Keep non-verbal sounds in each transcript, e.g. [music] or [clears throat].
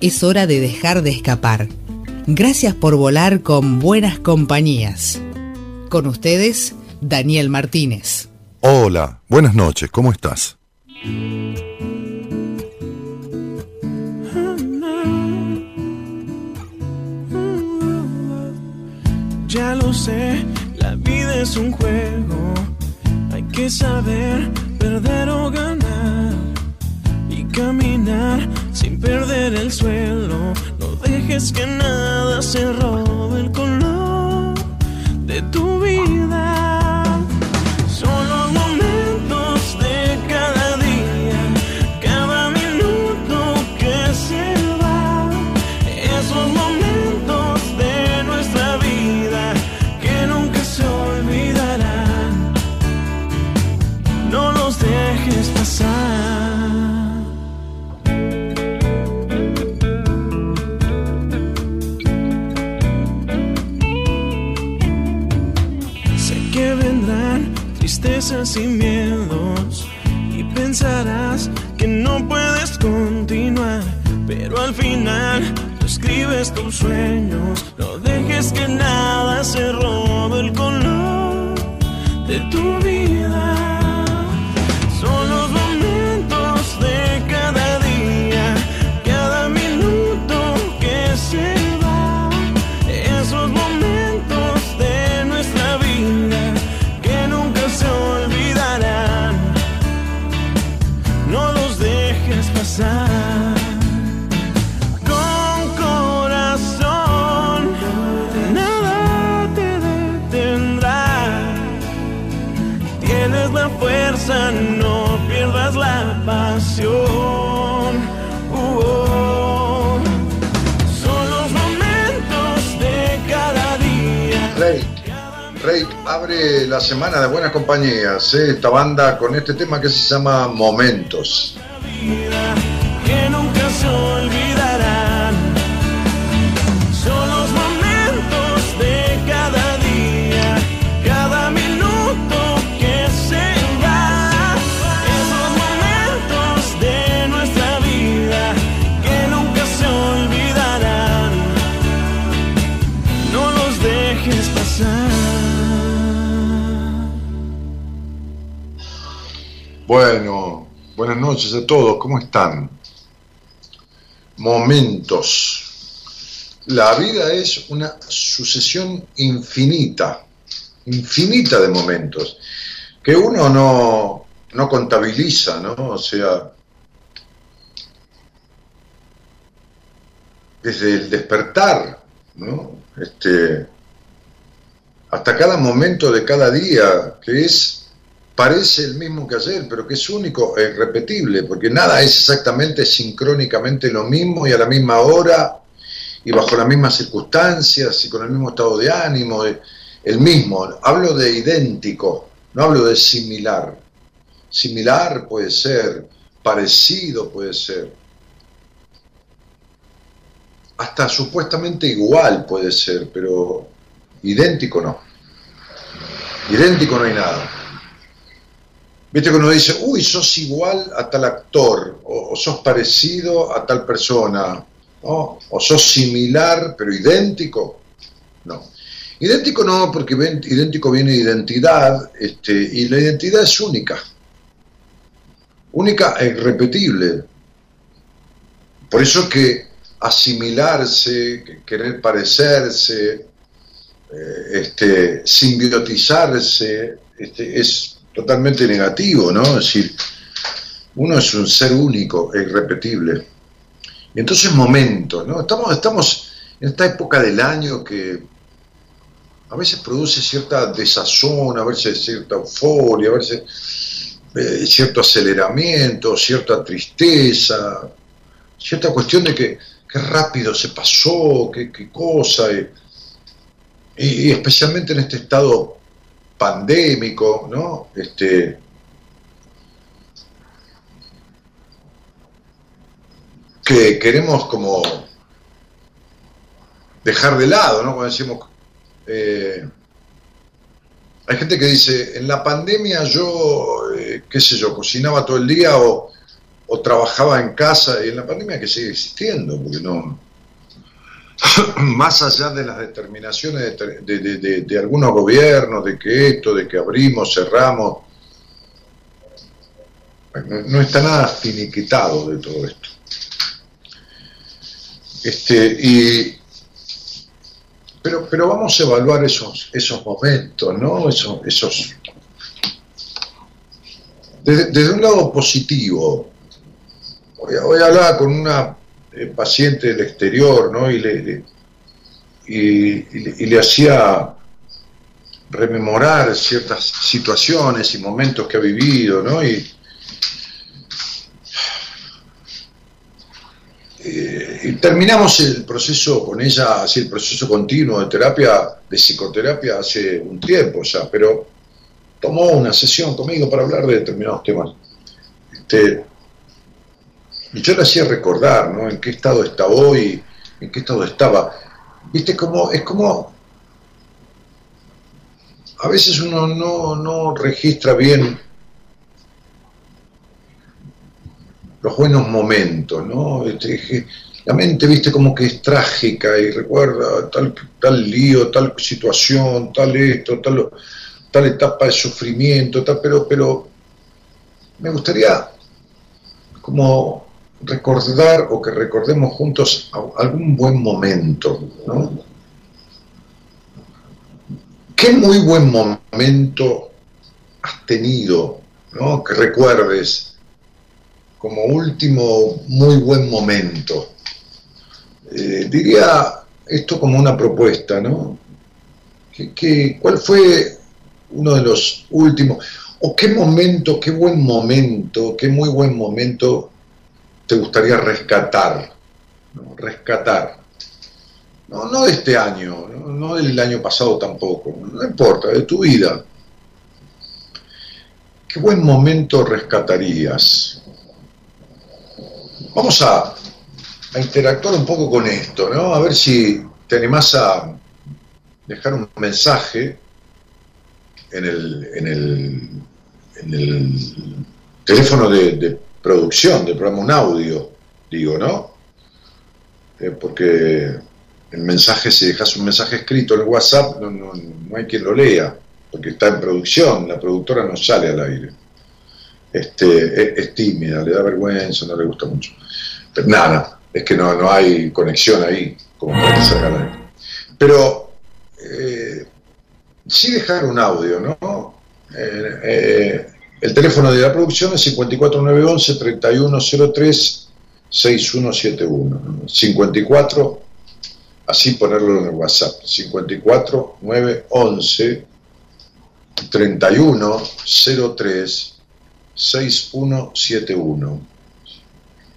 es hora de dejar de escapar. Gracias por volar con buenas compañías. Con ustedes, Daniel Martínez. Hola, buenas noches, ¿cómo estás? Ya lo sé, la vida es un juego. Hay que saber perder o ganar caminar sin perder el suelo. No dejes que nada se robe el color de tu vida. Sin miedos y pensarás que no puedes continuar, pero al final tú escribes tus sueños, no dejes que nada se robe el color de tu vida. La semana de buenas compañías, ¿eh? esta banda con este tema que se llama Momentos. Bueno, buenas noches a todos, ¿cómo están? Momentos. La vida es una sucesión infinita, infinita de momentos, que uno no, no contabiliza, ¿no? O sea, desde el despertar, ¿no? Este, hasta cada momento de cada día, que es parece el mismo que ayer, pero que es único e irrepetible, porque nada es exactamente sincrónicamente lo mismo y a la misma hora y bajo las mismas circunstancias y con el mismo estado de ánimo, el mismo. Hablo de idéntico, no hablo de similar. Similar puede ser, parecido puede ser, hasta supuestamente igual puede ser, pero idéntico no. Idéntico no hay nada. Viste que uno dice, uy, sos igual a tal actor, o, sos parecido a tal persona, o sos similar, pero idéntico. No. Idéntico no, porque idéntico viene de identidad, este, y la identidad es única. Única e irrepetible. Por eso que asimilarse, querer parecerse, eh, este, simbiotizarse, este, es totalmente negativo, ¿no? Es decir, uno es un ser único e irrepetible. Y entonces momentos, ¿no? Estamos, estamos en esta época del año que a veces produce cierta desazón, a veces cierta euforia, a veces eh, cierto aceleramiento, cierta tristeza, cierta cuestión de que, qué rápido se pasó, qué, cosa. Y, especialmente en este estado pandémico, ¿no? Este, que queremos como dejar de lado, ¿no? Cuando decimos, eh, hay gente que dice, en la pandemia yo, eh, qué sé yo, cocinaba todo el día o, trabajaba en casa y en la pandemia que sigue existiendo, porque no, [clears throat] más allá de las determinaciones de, algunos gobiernos, de que esto, de que abrimos, cerramos, no, está nada finiquitado de todo esto. Este, y, pero, pero vamos a evaluar esos, esos momentos, ¿no? Esos, esos desde, un lado positivo. Hoy, hablaba con una eh, paciente del exterior, ¿no? Y le, y, hacía rememorar ciertas situaciones y momentos que ha vivido, ¿no? Y, Eh, y terminamos el proceso con ella, así el proceso continuo de terapia, de psicoterapia hace un tiempo ya, pero tomó una sesión conmigo para hablar de determinados temas. Este, y yo le hacía recordar, ¿no? En qué estado está hoy, en qué estado estaba. Viste, como, es como, a veces uno no, no registra bien los buenos momentos, ¿no? Este, la mente, viste, como que es trágica y recuerda tal, tal lío, tal situación, tal esto, tal, tal etapa de sufrimiento, tal, pero, pero me gustaría como recordar o que recordemos juntos algún buen momento, ¿no? ¿Qué muy buen momento has tenido, ¿no? Que recuerdes como último muy buen momento. Eh, diría esto como una propuesta, ¿no? cuál fue uno de los últimos, o qué momento, qué buen momento, qué muy buen momento te gustaría rescatar? Rescatar. No, no de este año, no, no del año pasado tampoco, no importa, de tu vida. ¿Qué buen momento rescatarías? Vamos a, interactuar un poco con esto, ¿no? A ver si te animás a dejar un mensaje en el, en el, en el teléfono de, producción del programa, un audio, digo, ¿no? Eh, porque el mensaje, si dejas un mensaje escrito en el WhatsApp, no, no, no, hay quien lo lea, porque está en producción, la productora no sale al aire. Este, es tímida, le da vergüenza, no le gusta mucho nada, es que no, no hay conexión ahí, como para sacar Pero eh, sí dejar un audio, ¿no? Eh, el teléfono de la producción es 54911 3103 6171. 54, así ponerlo en el WhatsApp, 54911 3103 6171.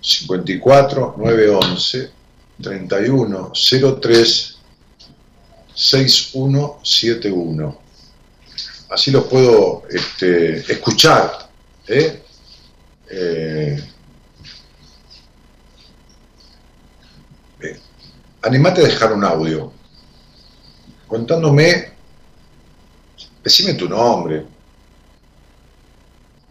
54 911 31 03 6171. Así los puedo este, escuchar. Eh, eh, animate a dejar un audio contándome, decime tu nombre,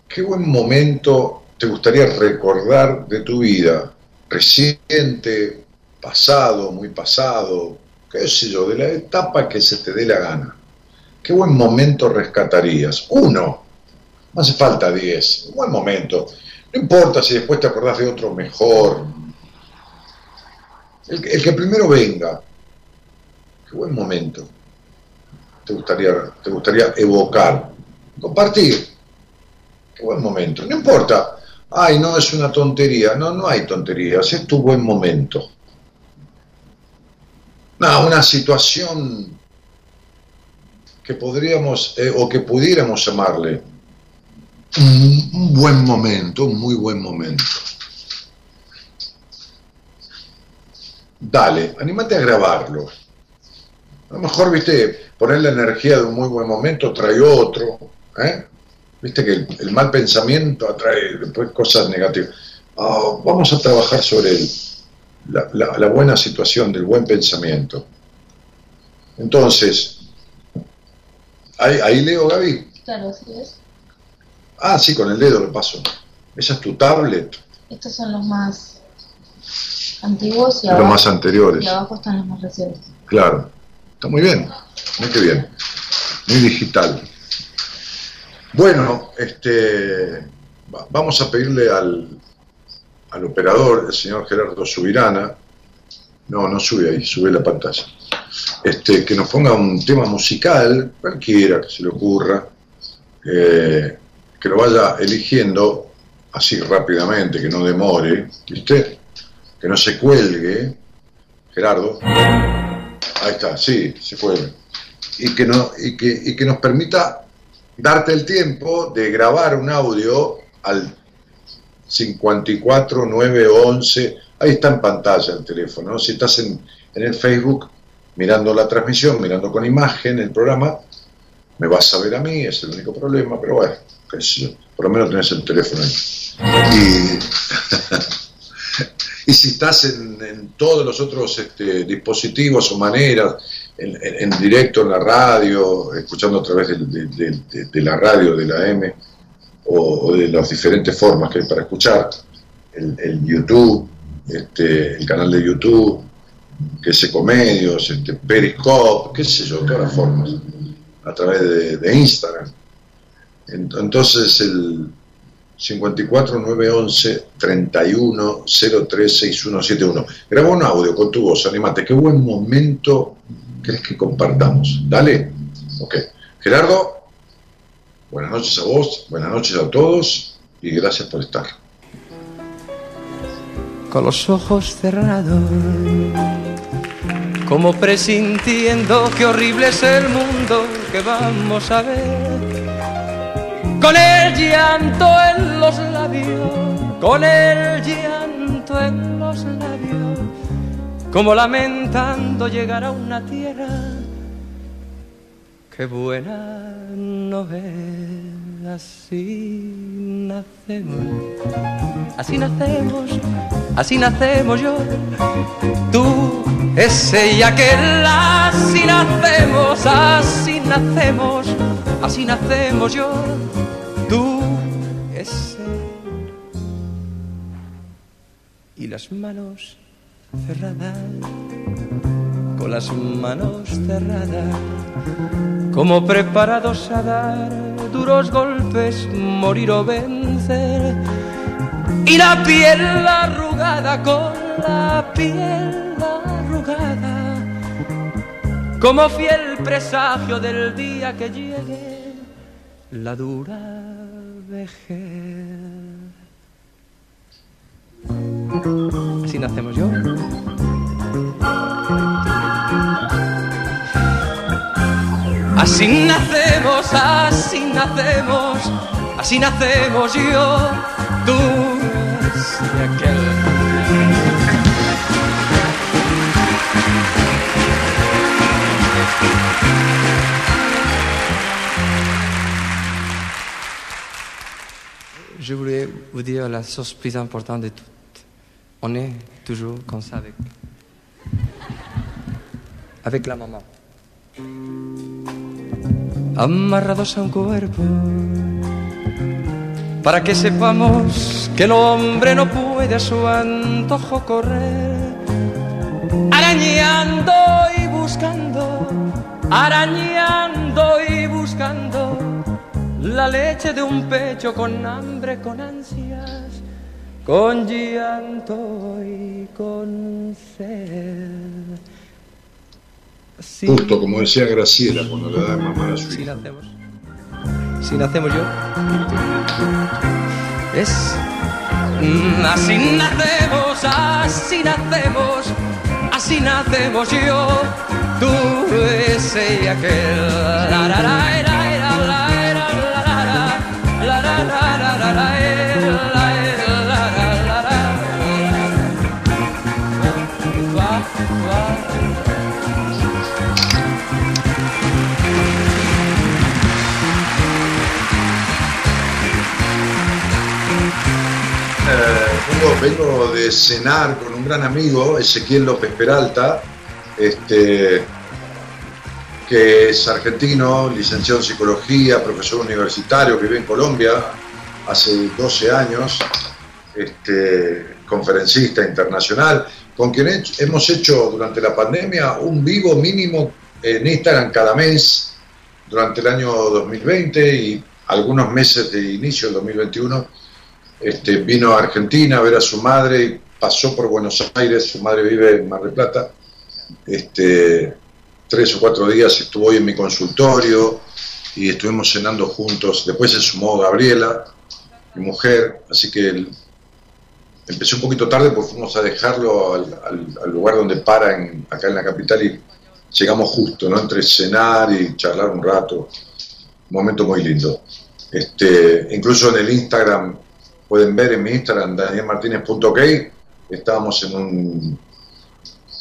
qué buen momento te gustaría recordar de tu vida, reciente, pasado, muy pasado, qué sé yo, de la etapa que se te dé la gana? ¿Qué buen momento rescatarías? Uno, no hace falta diez, un buen momento. No importa si después te acordás de otro mejor. El, el que primero venga. Qué buen momento te gustaría, te gustaría evocar. Compartir. Qué buen momento. No importa ay, no, es una tontería. No, no hay tonterías, es tu buen momento. No, una situación que podríamos eh, o que pudiéramos llamarle un, buen momento, un muy buen momento. dale, animate a grabarlo. A lo mejor, viste, poner la energía de un muy buen momento trae otro. ¿eh? Viste que el, mal pensamiento atrae después cosas negativas. Ah, vamos a trabajar sobre la, buena situación del buen pensamiento. Entonces, ahí, ahí leo, Gaby. Claro, así es. Ah, sí, con el dedo lo paso. Esa es tu tablet. Estos son los más antiguos y los más anteriores. Y abajo están los más recientes. Claro. Está muy bien. Muy bien. Muy digital. Bueno, este, vamos a pedirle al, al operador, el señor Gerardo Subirana, no, no sube ahí, sube la pantalla, este, que nos ponga un tema musical, cualquiera que se le ocurra, eh, que lo vaya eligiendo así rápidamente, que no demore, ¿viste? Que no se cuelgue, Gerardo. Ahí está, sí, se puede. Y que, no, y que, y que nos permita darte el tiempo de grabar un audio al 54 911, ahí está en pantalla el teléfono, si estás en, en, el Facebook mirando la transmisión, mirando con imagen el programa, me vas a ver a mí, es el único problema, pero bueno, por lo menos tenés el teléfono ahí. Y, [laughs] si estás en, todos los otros este, dispositivos o maneras, en, directo en la radio, escuchando a través de, la radio, de la M, o, de las diferentes formas que hay para escuchar, el, YouTube, este, el canal de YouTube, que es Ecomedios, este, Periscope, qué sé yo, todas las formas, a través de, Instagram. Entonces el 54911 31036171. Graba un audio con tu voz, animate. Qué buen momento crees que compartamos. Dale. Ok. Gerardo, buenas noches a vos, buenas noches a todos y gracias por estar. Con los ojos cerrados, como presintiendo qué horrible es el mundo que vamos a ver. Con el llanto en los labios, con el llanto en los labios como lamentando llegar a una tierra que buena no es. Así nacemos, así nacemos, así nacemos yo, tú, ese y aquel, así nacemos, así nacemos, así nacemos yo, tú, ese. Y las manos cerradas, con las manos cerradas, como preparados a dar duros golpes, morir o vencer. Y la piel arrugada con la piel arrugada, como fiel presagio del día que llegue la dura vejez. Así nacemos yo. Así nacemos, así nacemos, así nacemos yo, tú y aquel. Je voulais vous dire la source plus importante de tout. on est toujours comme ça avec, avec la mamá. Amarrados a un cuerpo, para que sepamos que el hombre no puede a su antojo correr, arañando y buscando, arañando y buscando la leche de un pecho con hambre, con ansias con llanto y con sed. Justo como decía Graciela cuando le da mamá a su Si nacemos, si nacemos yo, es mm, así nacemos, así nacemos, así nacemos yo, tú, ese y aquel. La, la, la, vengo, de cenar con un gran amigo, Ezequiel López Peralta, este, que es argentino, licenciado en psicología, profesor universitario, que vive en Colombia hace 12 años, este, conferencista internacional, con quien hemos hecho durante la pandemia un vivo mínimo en Instagram cada mes durante el año 2020 y algunos meses de inicio del 2021 este, vino a Argentina a ver a su madre y pasó por Buenos Aires, su madre vive en Mar del Plata, este, tres o cuatro días estuvo hoy en mi consultorio y estuvimos cenando juntos, después se sumó Gabriela, mi mujer, así que empecé un poquito tarde porque fuimos a dejarlo al, lugar donde para acá en la capital y llegamos justo, ¿no? Entre cenar y charlar un rato, un momento muy lindo. Este, incluso en el Instagram pueden ver en mi Instagram, danielmartinez.ok, estábamos en un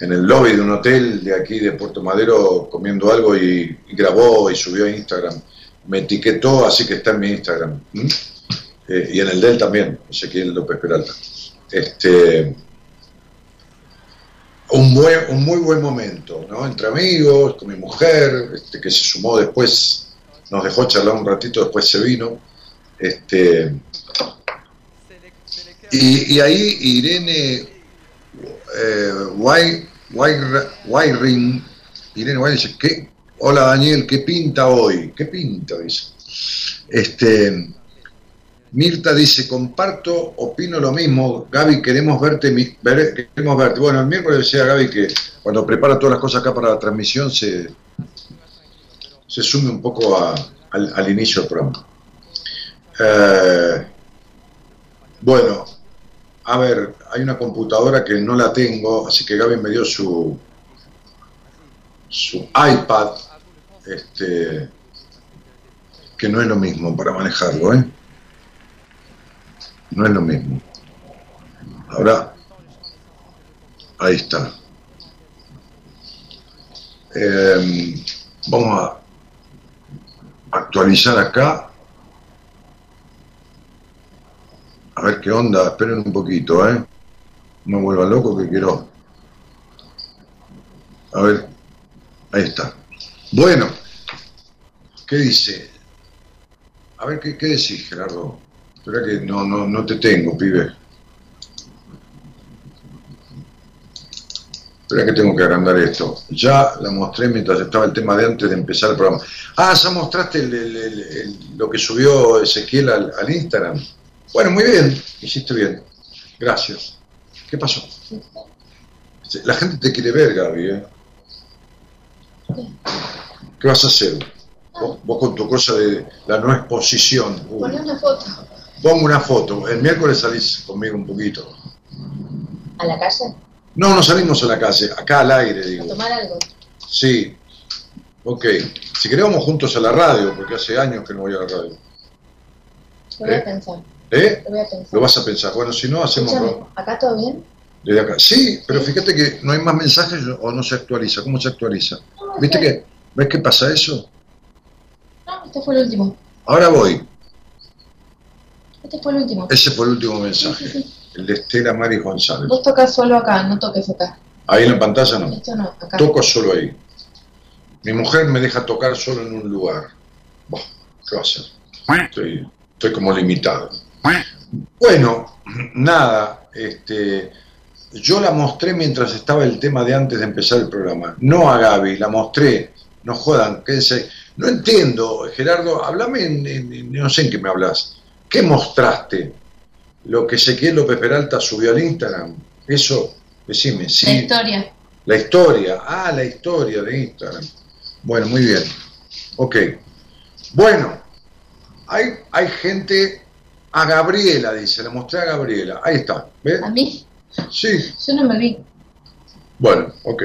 en el lobby de un hotel de aquí de Puerto Madero comiendo algo y, grabó y subió a Instagram. Me etiquetó, así que está en mi Instagram. Eh, y en el de él también, Ezequiel López Peralta. Este, un, buen, un muy buen momento, ¿no? Entre amigos, con mi mujer, este, que se sumó después, nos dejó charlar un ratito, después se vino. Este, y, ahí Irene eh, Irene dice, ¿qué? hola Daniel, ¿qué pinta hoy? ¿Qué pinta? Dice. Este, Mirta dice, comparto, opino lo mismo. Gaby, queremos verte, queremos verte. Bueno, el miércoles decía Gaby que cuando prepara todas las cosas acá para la transmisión se, se sume un poco al, inicio del programa. Eh, bueno, a ver, hay una computadora que no la tengo, así que Gaby me dio su, su iPad, este, que no es lo mismo para manejarlo, ¿eh? No es lo mismo. Ahora, ahí está. Em, vamos a actualizar acá A ver qué onda, esperen un poquito, ¿eh? No vuelva loco que quiero. A ver, ahí está. Bueno, ¿qué dice? A ver, ¿qué, qué decís, Gerardo? Espera que no, no, no te tengo, pibe. Espera que tengo que agrandar esto. Ya la mostré mientras estaba el tema de antes de empezar el programa. Ah, ya mostraste lo que subió Ezequiel al Instagram. Bueno, muy bien, hiciste bien. Gracias. ¿Qué pasó? La gente te quiere ver, Gaby. ¿eh? ¿Qué vas a hacer? Vos, con tu cosa de la no exposición. Uh. una foto. Pongo una foto. El miércoles salís conmigo un poquito. ¿A la calle? No, no salimos a la calle. Acá al aire, digo. ¿A tomar algo? Sí. Ok. Si queremos juntos a la radio, porque hace años que no voy a la radio. Voy a ¿Eh? pensar. ¿Eh? Lo vas a pensar. Bueno, si no, hacemos. ¿Acá todo bien? Desde acá. Sí, pero fíjate que no hay más mensajes o no se actualiza. ¿Cómo se actualiza? ¿Viste que? ¿Ves qué pasa eso? No, este fue el último. Ahora voy. Este fue el último. Ese fue el último mensaje. El de Estela Mari González. Vos tocas solo acá, no toques acá. Ahí en la pantalla no. Esto no, acá. Toco solo ahí. Mi mujer me deja tocar solo en un lugar. ¿Qué va a hacer? Estoy, estoy como limitado. Bueno, nada, este, yo la mostré mientras estaba el tema de antes de empezar el programa. No a Gaby, la mostré. No jodan, quédense. No entiendo, Gerardo, hablame, en, no sé en qué me hablas. ¿Qué mostraste? Lo que Ezequiel López Peralta subió al Instagram. Eso, decime, sí. La historia. La historia, ah, la historia de Instagram. Bueno, muy bien. Ok. Bueno, hay, hay gente a Gabriela, dice, le mostré a Gabriela. Ahí está, ¿ves? ¿A mí? Sí. Yo no me vi. Bueno, ok.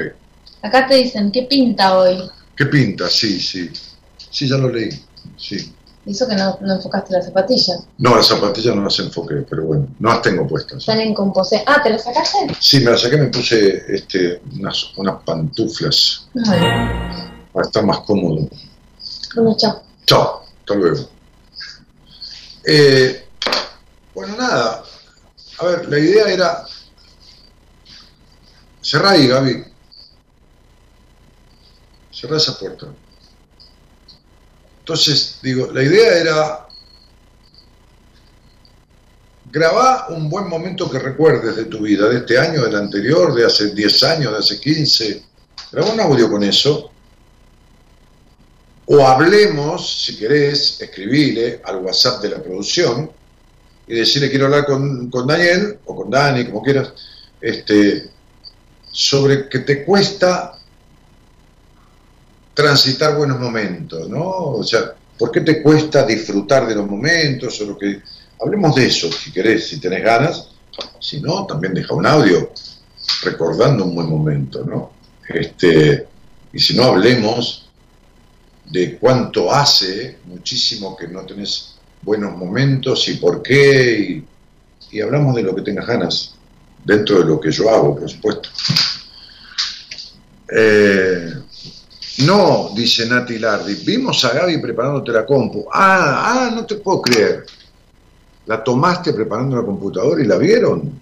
Acá te dicen, ¿qué pinta hoy? ¿Qué pinta? Sí, sí. Sí, ya lo leí. Sí. Hizo que no, no enfocaste las zapatillas. No, las zapatillas no las enfoqué, pero bueno, no las tengo puestas. Están en composé. Ah, ¿te las sacaste? Sí, me las saqué, me puse este, unas, unas pantuflas Bueno, para estar más cómodo. bueno, chao. Chao, hasta luego. Eh, bueno, nada. A ver, la idea era. Cerrá ahí, Gaby. Cerrá esa puerta. Entonces, digo, la idea era. Grabá un buen momento que recuerdes de tu vida, de este año, del anterior, de hace 10 años, de hace 15. Grabá un audio con eso o hablemos, si querés, escribile al WhatsApp de la producción y decirle quiero hablar con, con Daniel o con Dani, como quieras, este, sobre que te cuesta transitar buenos momentos, ¿no? O sea, ¿por qué te cuesta disfrutar de los momentos? O lo que... Hablemos de eso, si querés, si tenés ganas. Si no, también deja un audio recordando un buen momento, ¿no? Este, y si no, hablemos de cuánto hace muchísimo que no tenés buenos momentos y por qué, y, y hablamos de lo que tengas ganas, dentro de lo que yo hago, por supuesto. Eh, no, dice Nati Lardi, vimos a Gaby preparándote la compu. Ah, ah, no te puedo creer. ¿La tomaste preparando la computadora y la vieron?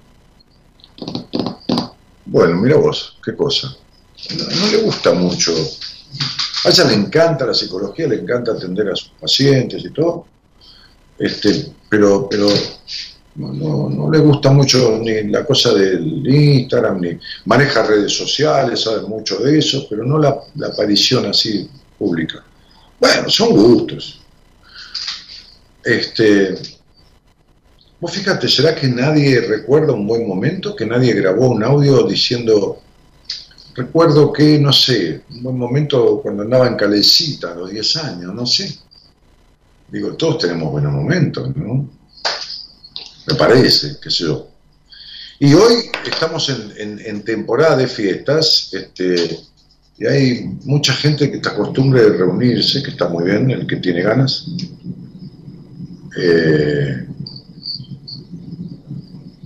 Bueno, mira vos, qué cosa. No, no le gusta mucho a ella le encanta la psicología, le encanta atender a sus pacientes y todo, este, pero, pero no, no, le gusta mucho ni la cosa del Instagram, ni maneja redes sociales, sabe mucho de eso, pero no la, la aparición así pública. Bueno, son gustos. Este, vos fíjate, ¿será que nadie recuerda un buen momento? ¿Que nadie grabó un audio diciendo Recuerdo que, no sé, un buen momento cuando andaba en Calecita a los 10 años, no sé. Digo, todos tenemos buenos momentos, ¿no? Me parece, qué sé yo. Y hoy estamos en, en- temporada de fiestas, este, y hay mucha gente que está acostumbre de reunirse, que está muy bien, el que tiene ganas. Eh,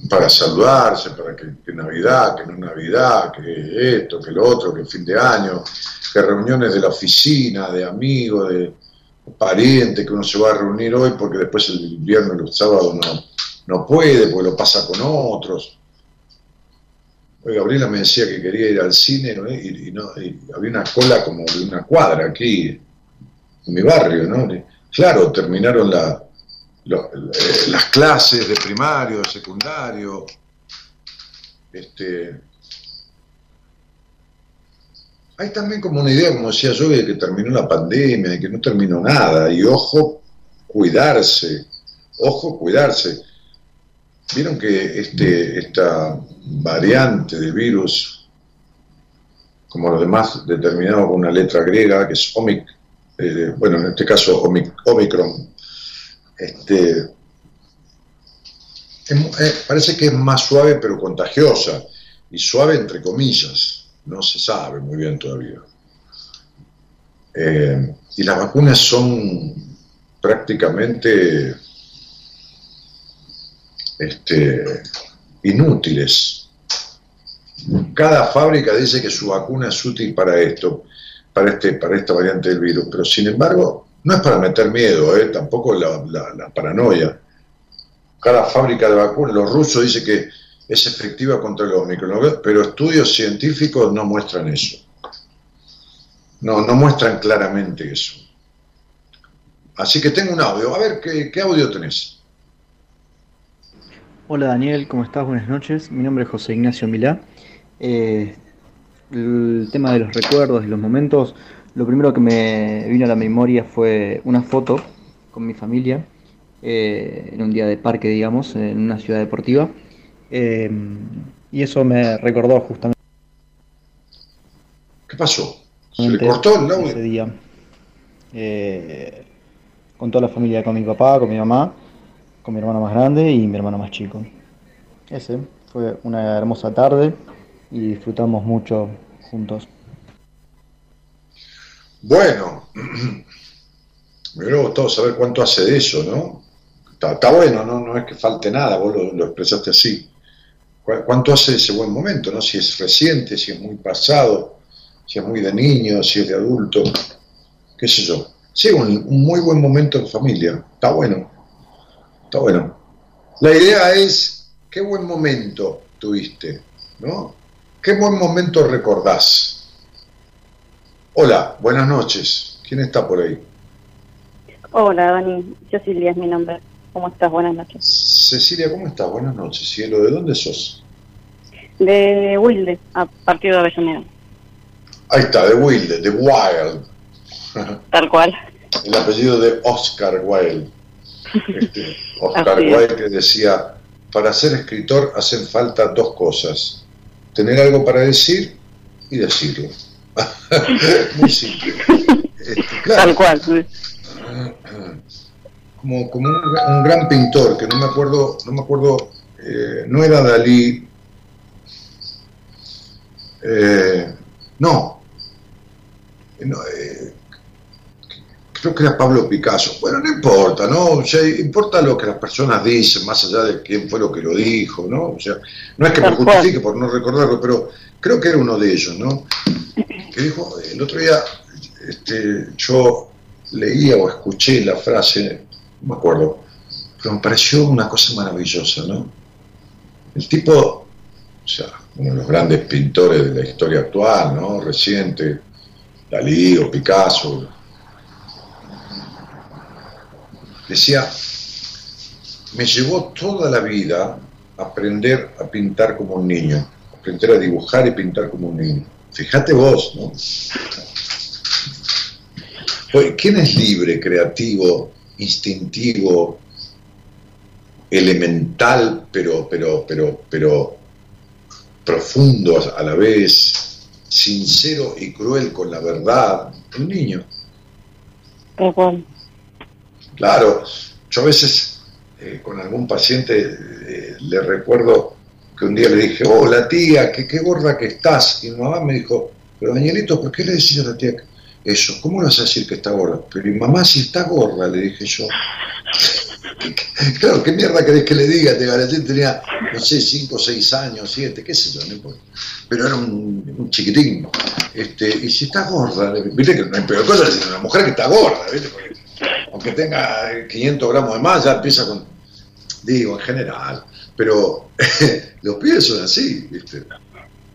para saludarse, para que, que Navidad, que no Navidad, que esto, que lo otro, que fin de año, que reuniones de la oficina, de amigos, de parientes, que uno se va a reunir hoy porque después el viernes, los sábados no, no puede, porque lo pasa con otros. Hoy Gabriela me decía que quería ir al cine ¿no? y, no, había una cola como de una cuadra aquí en mi barrio, ¿no? Claro, terminaron eh, las clases de primario, de secundario, este, hay también como una idea, como decía yo, de que terminó la pandemia, de que no terminó nada, y ojo, cuidarse, ojo, cuidarse. Vieron que este, esta variante del virus, como los demás, determinado con una letra griega, que es omic, eh, bueno, en este caso omic- omicron, este, eh, parece que es más suave pero contagiosa, y suave entre comillas, no se sabe muy bien todavía. Eh, y las vacunas son prácticamente este, inútiles. Cada fábrica dice que su vacuna es útil para esto, para, este, para esta variante del virus, pero sin embargo no es para meter miedo, ¿eh? tampoco la, la- la paranoia. Cada fábrica de vacunas, los rusos dicen que es efectiva contra el Omicron, pero estudios científicos no muestran eso. No, no muestran claramente eso. Así que tengo un audio. A ver, ¿qué, audio tenés? Hola Daniel, ¿cómo estás? Buenas noches. Mi nombre es José Ignacio Milá. Eh, el tema de los recuerdos, de los momentos, lo primero que me vino a la memoria fue una foto con mi familia eh, en un día de parque, digamos, en una ciudad deportiva. Eh, y eso me recordó justamente ¿Qué pasó? ¿Se le cortó el ese audio? día. Eh, con toda la familia, con mi papá, con mi mamá, con mi hermano más grande y mi hermano más chico. Ese fue una hermosa tarde y disfrutamos mucho juntos. Bueno, Me hubiera gustado saber cuánto hace de eso, ¿no? Está, bueno, ¿no? no es que falte nada, vos lo, expresaste así. ¿Cuánto hace ese buen momento, ¿no? Si es reciente, si es muy pasado, si es muy de niño, si es de adulto, qué sé yo. Sí, un, muy buen momento en familia, está bueno, está bueno. La idea es, qué buen momento tuviste, ¿no? ¿Qué buen momento recordás? Hola, buenas noches. ¿Quién está por ahí? Hola, Dani. Cecilia es mi nombre. ¿Cómo estás? Buenas noches. Cecilia, ¿cómo estás? Buenas noches. Cielo, ¿de dónde sos? De Wilde, a partir de Avellaneda. Ahí está, de Wilde, de Wild. [laughs] Tal cual. El apellido de Oscar Wilde. Este, [laughs] Oscar Wilde que decía, para ser escritor hacen falta dos cosas. Tener algo para decir y decirlo. [laughs] Muy simple. Este, Tal cual [clears throat] como, como un, gran pintor, que no me acuerdo, no me acuerdo, eh, no era Dalí, eh, no, eh, creo que era Pablo Picasso. Bueno, no importa, ¿no? O sea, importa lo que las personas dicen, más allá de quién fue lo que lo dijo, ¿no? O sea, no es que me justifique por no recordarlo, pero creo que era uno de ellos, ¿no? Que dijo, el otro día, este, yo leía o escuché la frase, me acuerdo, pero me pareció una cosa maravillosa, ¿no? El tipo, o sea, uno de los grandes pintores de la historia actual, ¿no? Reciente, Dalí o Picasso, decía, me llevó toda la vida aprender a pintar como un niño, aprender a dibujar y pintar como un niño. Fíjate vos, ¿no? ¿Quién es libre, creativo, instintivo, elemental, pero, pero, pero, pero profundo a la vez, sincero y cruel con la verdad? Un niño. Claro, yo a veces eh, con algún paciente eh, le recuerdo que un día le dije, hola tía, qué, qué gorda que estás. Y mi mamá me dijo, pero Danielito, ¿por qué le decís a la tía eso, ¿cómo vas a decir que está gorda? Pero mi mamá si está gorda, le dije yo. [laughs] claro, ¿qué mierda querés que le diga? Te tenía, no sé, 5, 6 años, 7, qué sé yo, no Pero era un, chiquitín. Este, y si está gorda, viste que no hay peor cosa una mujer que está gorda, ¿viste? aunque tenga 500 gramos de más, ya empieza con, digo, en general. Pero [laughs] los pibes son así, ¿viste?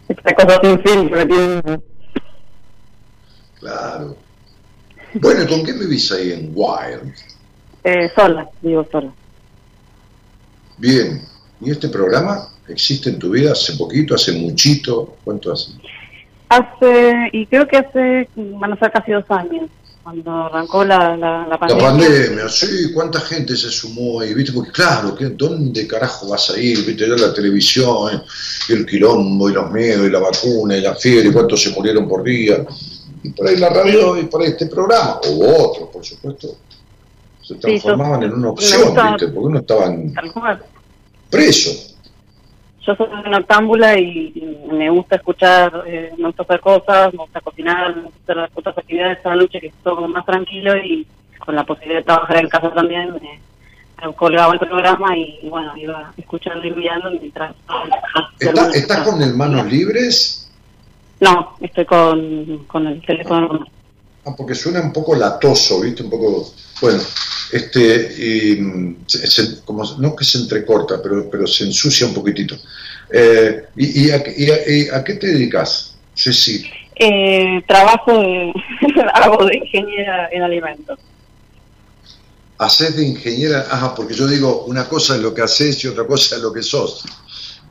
Esta cosa sin fin, Claro. Bueno, ¿con qué vivís ahí en Wild? Eh, sola, vivo sola. Bien. ¿Y este programa existe en tu vida hace poquito, hace muchito? ¿Cuánto hace? Hace, y creo que hace, van a ser casi dos años, cuando arrancó la, la, pandemia. La pandemia, sí, cuánta gente se sumó ahí, ¿viste? Porque claro, ¿dónde carajo vas a ir? ¿Viste? la televisión, y el quilombo, y los miedos, y la vacuna, y la fiebre, y cuántos se murieron por día y por ahí la radio y por ahí este programa, o otros, por supuesto, se transformaban en una opción, ¿viste? Porque uno estaba preso. Yo soy una octámbula y me gusta escuchar, eh, me gusta hacer cosas, me gusta cocinar, me gusta hacer otras actividades a la noche que es todo más tranquilo y con la posibilidad de trabajar en casa también. me colgaba el programa y, bueno, iba escuchando y mirando mientras... ¿Estás con el manos libres? No, estoy con, con el teléfono Ah, porque suena un poco latoso, ¿viste? Un poco. Bueno, este. Y, como, no que se entrecorta, pero, pero se ensucia un poquitito. Eh, y, a, qué te dedicas, Ceci? Eh, trabajo de. [laughs] hago de ingeniera en alimentos. ¿Haces de ingeniera? Ajá, porque yo digo, una cosa es lo que haces y otra cosa es lo que sos.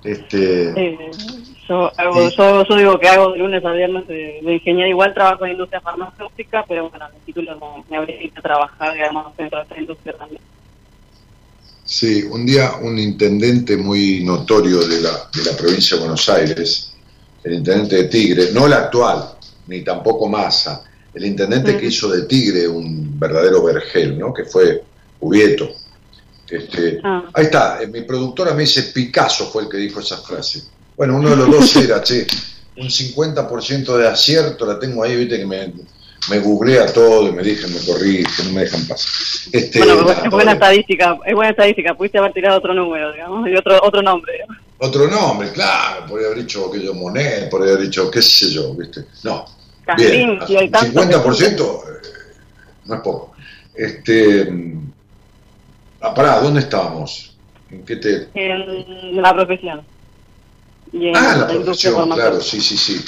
Este, yo, yo, yo, digo que hago de lunes a viernes de, ingeniería, igual trabajo en industria farmacéutica, pero bueno, mi título me, me habilita a trabajar, digamos, dentro de esta industria también. Sí, un día un intendente muy notorio de la, de la provincia de Buenos Aires, el intendente de Tigre, no el actual, ni tampoco Massa, el intendente que hizo de Tigre un verdadero vergel, ¿no? que fue Ubieto. Este, ah. Ahí está, eh, mi productora me dice Picasso fue el que dijo esa frase. Bueno, uno de los dos era, che, un 50% de acierto la tengo ahí, viste, que me, me googlea todo y me dije, me corrí, que no me dejan pasar. Este, bueno, nada, es buena estadística, es buena estadística, pudiste haber tirado otro número, digamos, y otro, otro nombre. digamos. Otro nombre, claro, podría haber dicho que yo Monet, podría haber dicho qué sé yo, ¿viste? No. Bien, tantos 50% eh, no es poco. Este, mm, ah, pará, ¿dónde estábamos? ¿En qué te... En la profesión. Y en Ah, la farmacéutica. claro, sí, sí, sí.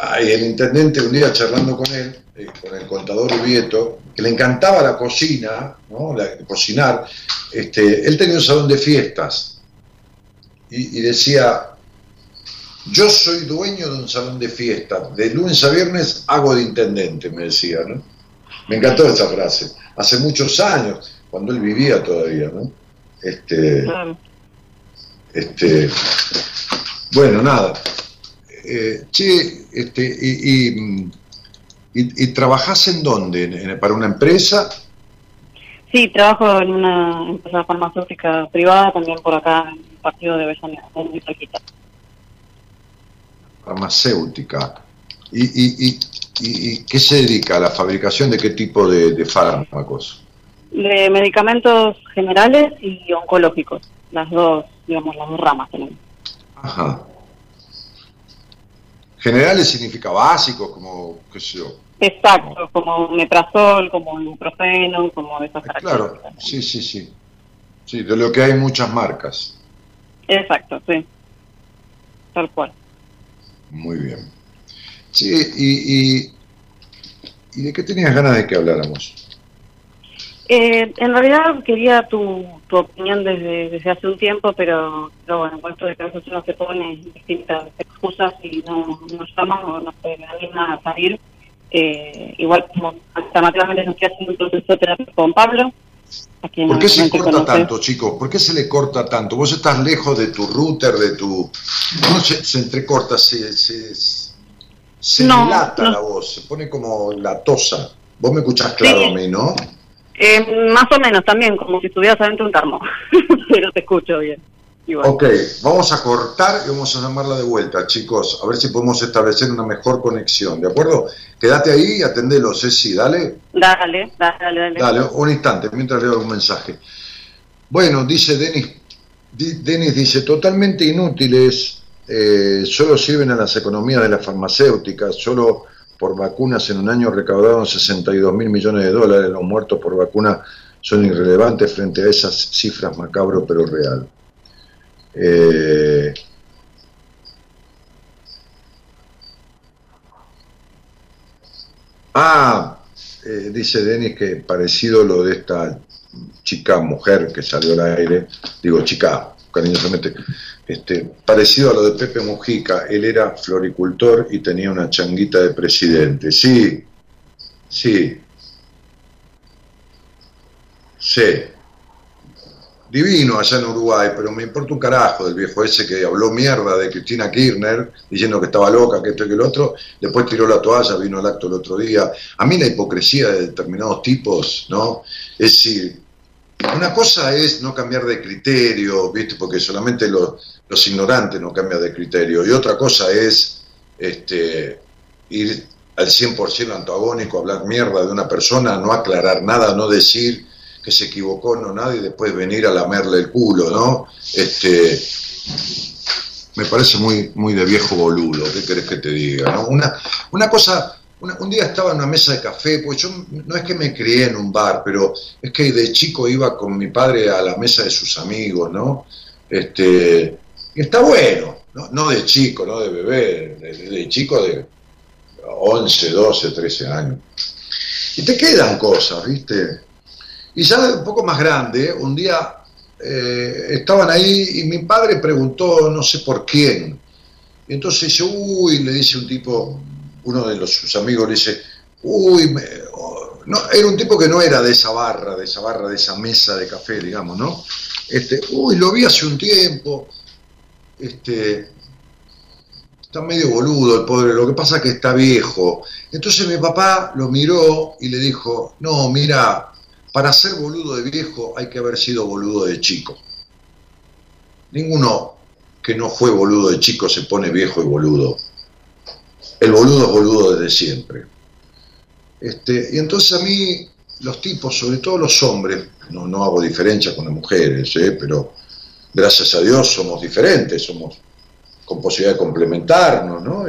Ay, el intendente un día charlando con él, eh, con el contador Ubieto, que le encantaba la cocina, ¿no? La- cocinar, este, él tenía un salón de fiestas y, y decía, yo soy dueño de un salón de fiestas, de lunes a viernes hago de intendente, me decía, ¿no? Me encantó esa frase, hace muchos años, cuando él vivía todavía, ¿no? Este, Claro. Este, bueno, nada. Eh, che, este, y, y, y- y trabajás en dónde? ¿En- en- ¿Para una empresa? Sí, trabajo en una empresa farmacéutica privada, también por acá en el partido de Avellaneda, muy cerquita. Farmacéutica. ¿Y, y, y, y- y qué se dedica? ¿A la fabricación de qué tipo de, de fármacos? De medicamentos generales y oncológicos, las dos, digamos, las dos ramas tenemos. Ajá. Generales significa básicos, como, qué sé yo. Exacto, como metrazol, como ibuprofeno, como esas Claro, características. sí, sí, sí. Sí, de lo que hay muchas marcas. Exacto, sí. Tal cual. Muy bien. Sí, y, y, ¿y de qué tenías ganas de que habláramos? Eh, en realidad quería tu, tu opinión desde, desde hace un tiempo, pero, pero bueno, con esto de que uno se pone distintas excusas y no nos llaman o no se anima a salir. Eh, igual como alternativamente no estoy haciendo un proceso de terapia con Pablo. A quien ¿Por qué se corta conoces. tanto, chicos? ¿Por qué se le corta tanto? Vos estás lejos de tu router, de tu... No se, se entrecorta, se, se, se No, dilata no. la voz, se pone como latosa. Vos me escuchás claro Sí. a mí, ¿no? Eh, más o menos también, como si estuvieras adentro de un termo. [laughs] pero te escucho bien. Ok, vamos a cortar y vamos a llamarla de vuelta, chicos. A ver si podemos establecer una mejor conexión, ¿de acuerdo? Quédate ahí y atendelo, Ceci, dale. Dale, dale, dale. dale. Un instante, mientras leo algún mensaje. Bueno, dice Denis, Denis dice, totalmente inútiles, eh, solo sirven a las economías de las farmacéuticas, solo por vacunas en un año recaudaron 62 mil millones de dólares, los muertos por vacuna son irrelevantes frente a esas cifras macabro pero real. Eh, Ah, eh, dice Denis que parecido lo de esta chica mujer que salió al aire, digo chica, cariñosamente, este, parecido a lo de Pepe Mujica, él era floricultor y tenía una changuita de presidente. Sí, sí, sí. Divino allá en Uruguay, pero me importa un carajo del viejo ese que habló mierda de Cristina Kirchner, diciendo que estaba loca, que esto y que lo otro, después tiró la toalla, vino al acto el otro día. A mí la hipocresía de determinados tipos, ¿no? Es decir, una cosa es no cambiar de criterio, ¿viste? Porque solamente los, los ignorantes no cambian de criterio, y otra cosa es este, ir al 100% antagónico, hablar mierda de una persona, no aclarar nada, no decir que se equivocó, no nada, y después venir a lamerle el culo, ¿no? Este, me parece muy, muy de viejo boludo, ¿qué querés que te diga? ¿no? Una, una cosa, un día estaba en una mesa de café, pues yo no es que me crié en un bar, pero es que de chico iba con mi padre a la mesa de sus amigos, ¿no? Este, y está bueno, no, no de chico, no de bebé, de chico de 11, 12, 13 años. Y te quedan cosas, ¿viste? Y ya un poco más grande, un día eh, estaban ahí y mi padre preguntó, no sé por quién. Y entonces dice, uy, le dice un tipo, uno de los, sus amigos le dice, uy, me- oh", no, era un tipo que no era de esa barra, de esa barra, de esa mesa de café, digamos, ¿no? Este, uy, lo vi hace un tiempo, este, está medio boludo el pobre, lo que pasa es que está viejo. Entonces mi papá lo miró y le dijo, no, mira, para ser boludo de viejo hay que haber sido boludo de chico. Ninguno que no fue boludo de chico se pone viejo y boludo. El boludo boludo desde siempre. Este, y entonces a mí, los tipos, sobre todo los hombres, no, no hago diferencia con las mujeres, ¿eh? pero gracias a Dios somos diferentes, somos con posibilidad de complementarnos, ¿no?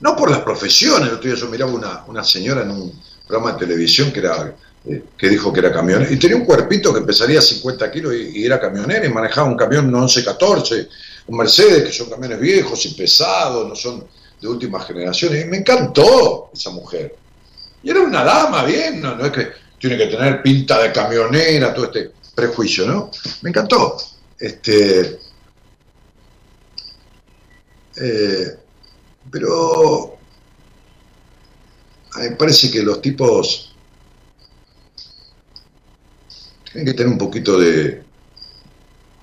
no por las profesiones, el otro día yo miraba una, una señora en un programa de televisión que era eh, que dijo que era camionera, y tenía un cuerpito que pesaría 50 kilos y, y era camionera y manejaba un camión 1114, un Mercedes, que son camiones viejos y pesados, no son de última generación, y me encantó esa mujer. Y era una dama, bien, no, es que tiene que tener pinta de camionera, todo este prejuicio, ¿no? Me encantó. Este, eh, pero a mí me parece que los tipos tienen que tener un poquito de,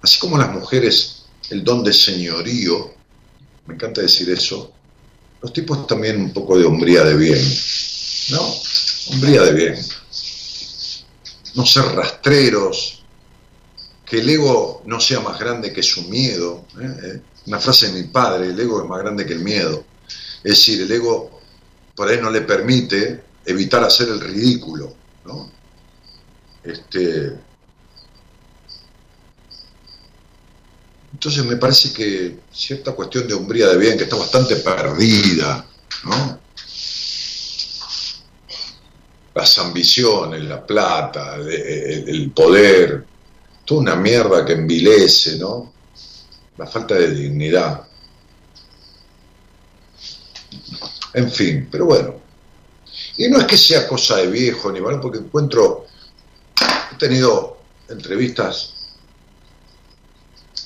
así como las mujeres, el don de señorío, me encanta decir eso, los tipos también un poco de hombría de bien, ¿no? Hombría de bien. No ser rastreros, que el ego no sea más grande que su miedo. ¿eh? Eh, una frase de mi padre, el ego es más grande que el miedo. Es decir, el ego por ahí no le permite evitar hacer el ridículo, ¿no? Este, entonces me parece que cierta cuestión de hombría de bien que está bastante perdida, ¿no? Las ambiciones, la plata, el poder, toda una mierda que envilece, ¿no? La falta de dignidad. En fin, pero bueno. Y no es que sea cosa de viejo ni malo, porque encuentro, he tenido entrevistas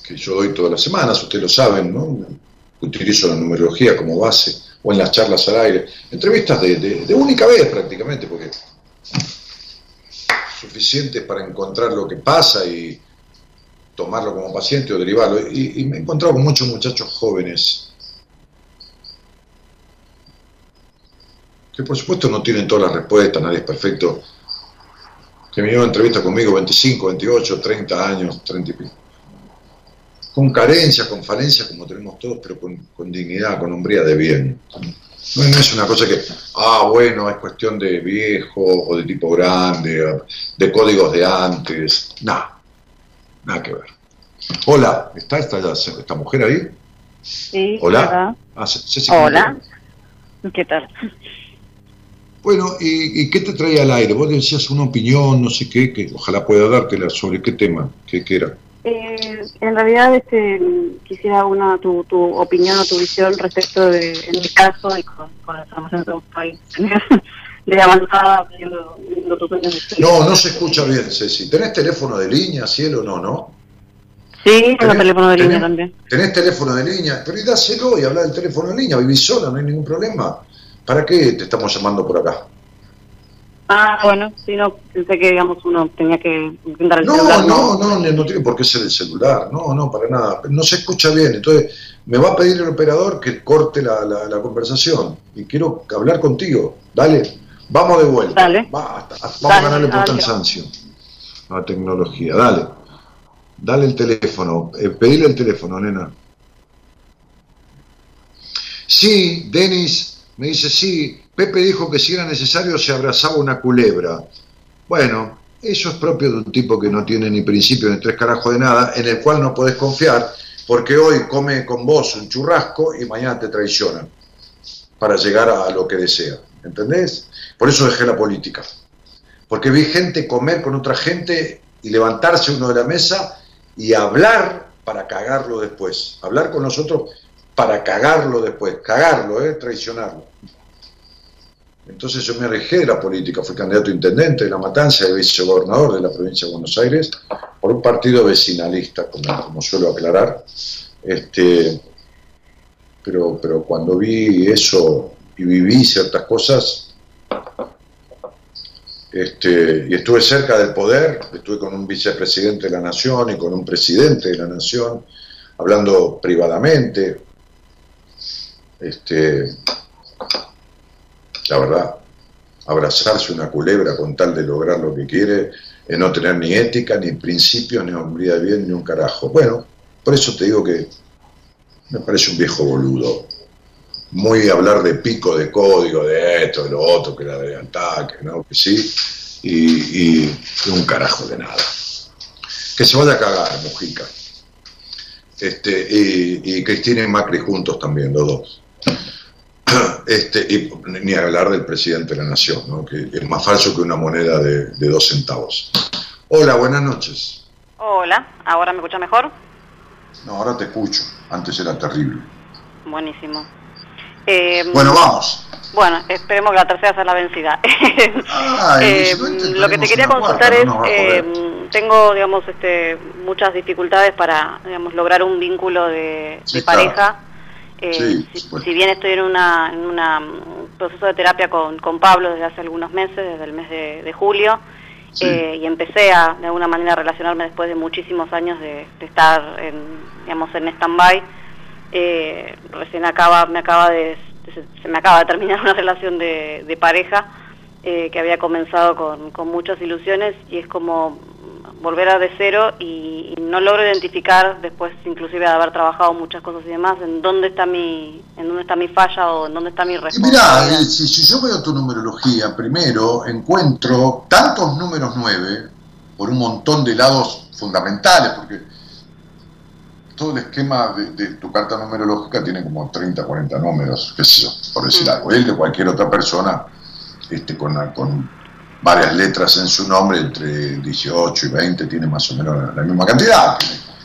que yo doy todas las semanas, ustedes lo saben, ¿no? Utilizo la numerología como base, o en las charlas al aire, entrevistas de, de única vez prácticamente, porque suficientes para encontrar lo que pasa y tomarlo como paciente o derivarlo. Y, me he encontrado con muchos muchachos jóvenes que por supuesto no tienen todas las respuestas, nadie es perfecto, que me llevan a entrevista conmigo 25, 28, 30 años, 30 y pico. Con carencia, con falencia, como tenemos todos, pero con, con dignidad, con hombría de bien. No, es una cosa que, ah, bueno, es cuestión de viejo o de tipo grande, de códigos de antes. Nada, nada que ver. Hola, ¿está esta, esta mujer ahí? Sí. Hola. Ah, Hola. ¿Qué tal? Bueno, ¿y, ¿y, qué te traía al aire? Vos decías una opinión, no sé qué, que ojalá pueda dártela sobre qué tema, qué, qué era. Eh, en realidad este, quisiera una tu, tu opinión o tu visión respecto de, en mi caso, y con, con la formación de un país de avanzada, viendo, No, no se escucha bien, Ceci. ¿Tenés teléfono de línea, cielo? No, ¿no? Sí, tengo teléfono de tenés, línea también. Tenés teléfono de línea, pero y dáselo y habla del teléfono de línea, vivís sola, no hay ningún problema. ¿Para qué te estamos llamando por acá? Ah, bueno, sí, no, pensé que, digamos, uno tenía que intentar el no, celular. No, no, no, no tiene por qué ser el celular, no, no, para nada. No se escucha bien, entonces me va a pedir el operador que corte la, la, la conversación y quiero hablar contigo. Dale, vamos de vuelta. Dale. Va, hasta, vamos Dale, a ganarle por cansancio a la tecnología. Dale, dale el teléfono, eh, pedile el teléfono, nena. Sí, Denis me dice, sí, Pepe dijo que si era necesario se abrazaba una culebra. Bueno, eso es propio de un tipo que no tiene ni principio ni tres carajos de nada, en el cual no podés confiar, porque hoy come con vos un churrasco y mañana te traiciona para llegar a lo que desea. ¿Entendés? Por eso dejé la política. Porque vi gente comer con otra gente y levantarse uno de la mesa y hablar para cagarlo después. Hablar con nosotros para cagarlo después. Cagarlo, ¿eh? traicionarlo. Entonces yo me alejé de la política, fui candidato a intendente de La Matanza y vicegobernador de la provincia de Buenos Aires por un partido vecinalista, como, como suelo aclarar. Este, pero, pero cuando vi eso y viví ciertas cosas, este, y estuve cerca del poder, estuve con un vicepresidente de la Nación y con un presidente de la Nación, hablando privadamente, este, la verdad, abrazarse una culebra con tal de lograr lo que quiere, es no tener ni ética, ni principios, ni hombría de bien, ni un carajo. Bueno, por eso te digo que me parece un viejo boludo. muy hablar de pico de código, de esto, de lo otro, que la de ataque, ¿no? Que sí, y, un carajo de nada. Que se vaya a cagar, Mujica. Este, y, y Cristina y Macri juntos también, los dos. [clears throat] Este, y ni hablar del presidente de la nación, ¿no? que es más falso que una moneda de, de dos centavos. Hola, buenas noches. Hola, ¿ahora me escucha mejor? No, ahora te escucho, antes era terrible. Buenísimo. Eh, Bueno, vamos. Bueno, esperemos que la tercera sea la vencida. [laughs] Ay, Eh, intentaremos lo que te quería consultar cuarta, es, no eh, tengo, digamos, este, muchas dificultades para, digamos, lograr un vínculo de, Sí, de claro. Eh, Sí, si, bien estoy en, una, en una, un proceso de terapia con, con Pablo desde hace algunos meses, desde el mes de, de julio, Sí. eh, y empecé a, de alguna manera, a relacionarme después de muchísimos años de, de estar, en, digamos, en stand-by, eh, recién acaba, me acaba de, se, se me acaba de terminar [laughs] una relación de, de pareja eh, que había comenzado con, con muchas ilusiones y es como volver a de cero y, y no logro identificar después inclusive de haber trabajado muchas cosas y demás en dónde está mi en dónde está mi falla o en dónde está mi mirá, responsabilidad. eh, si, si yo veo tu numerología, primero encuentro tantos números 9 por un montón de lados fundamentales, porque todo el esquema de, de tu carta numerológica tiene como 30, 40 números, qué sé yo, por decir Mm. algo. Él de cualquier otra persona este, con, con varias letras en su nombre, entre 18 y 20, tiene más o menos la misma cantidad,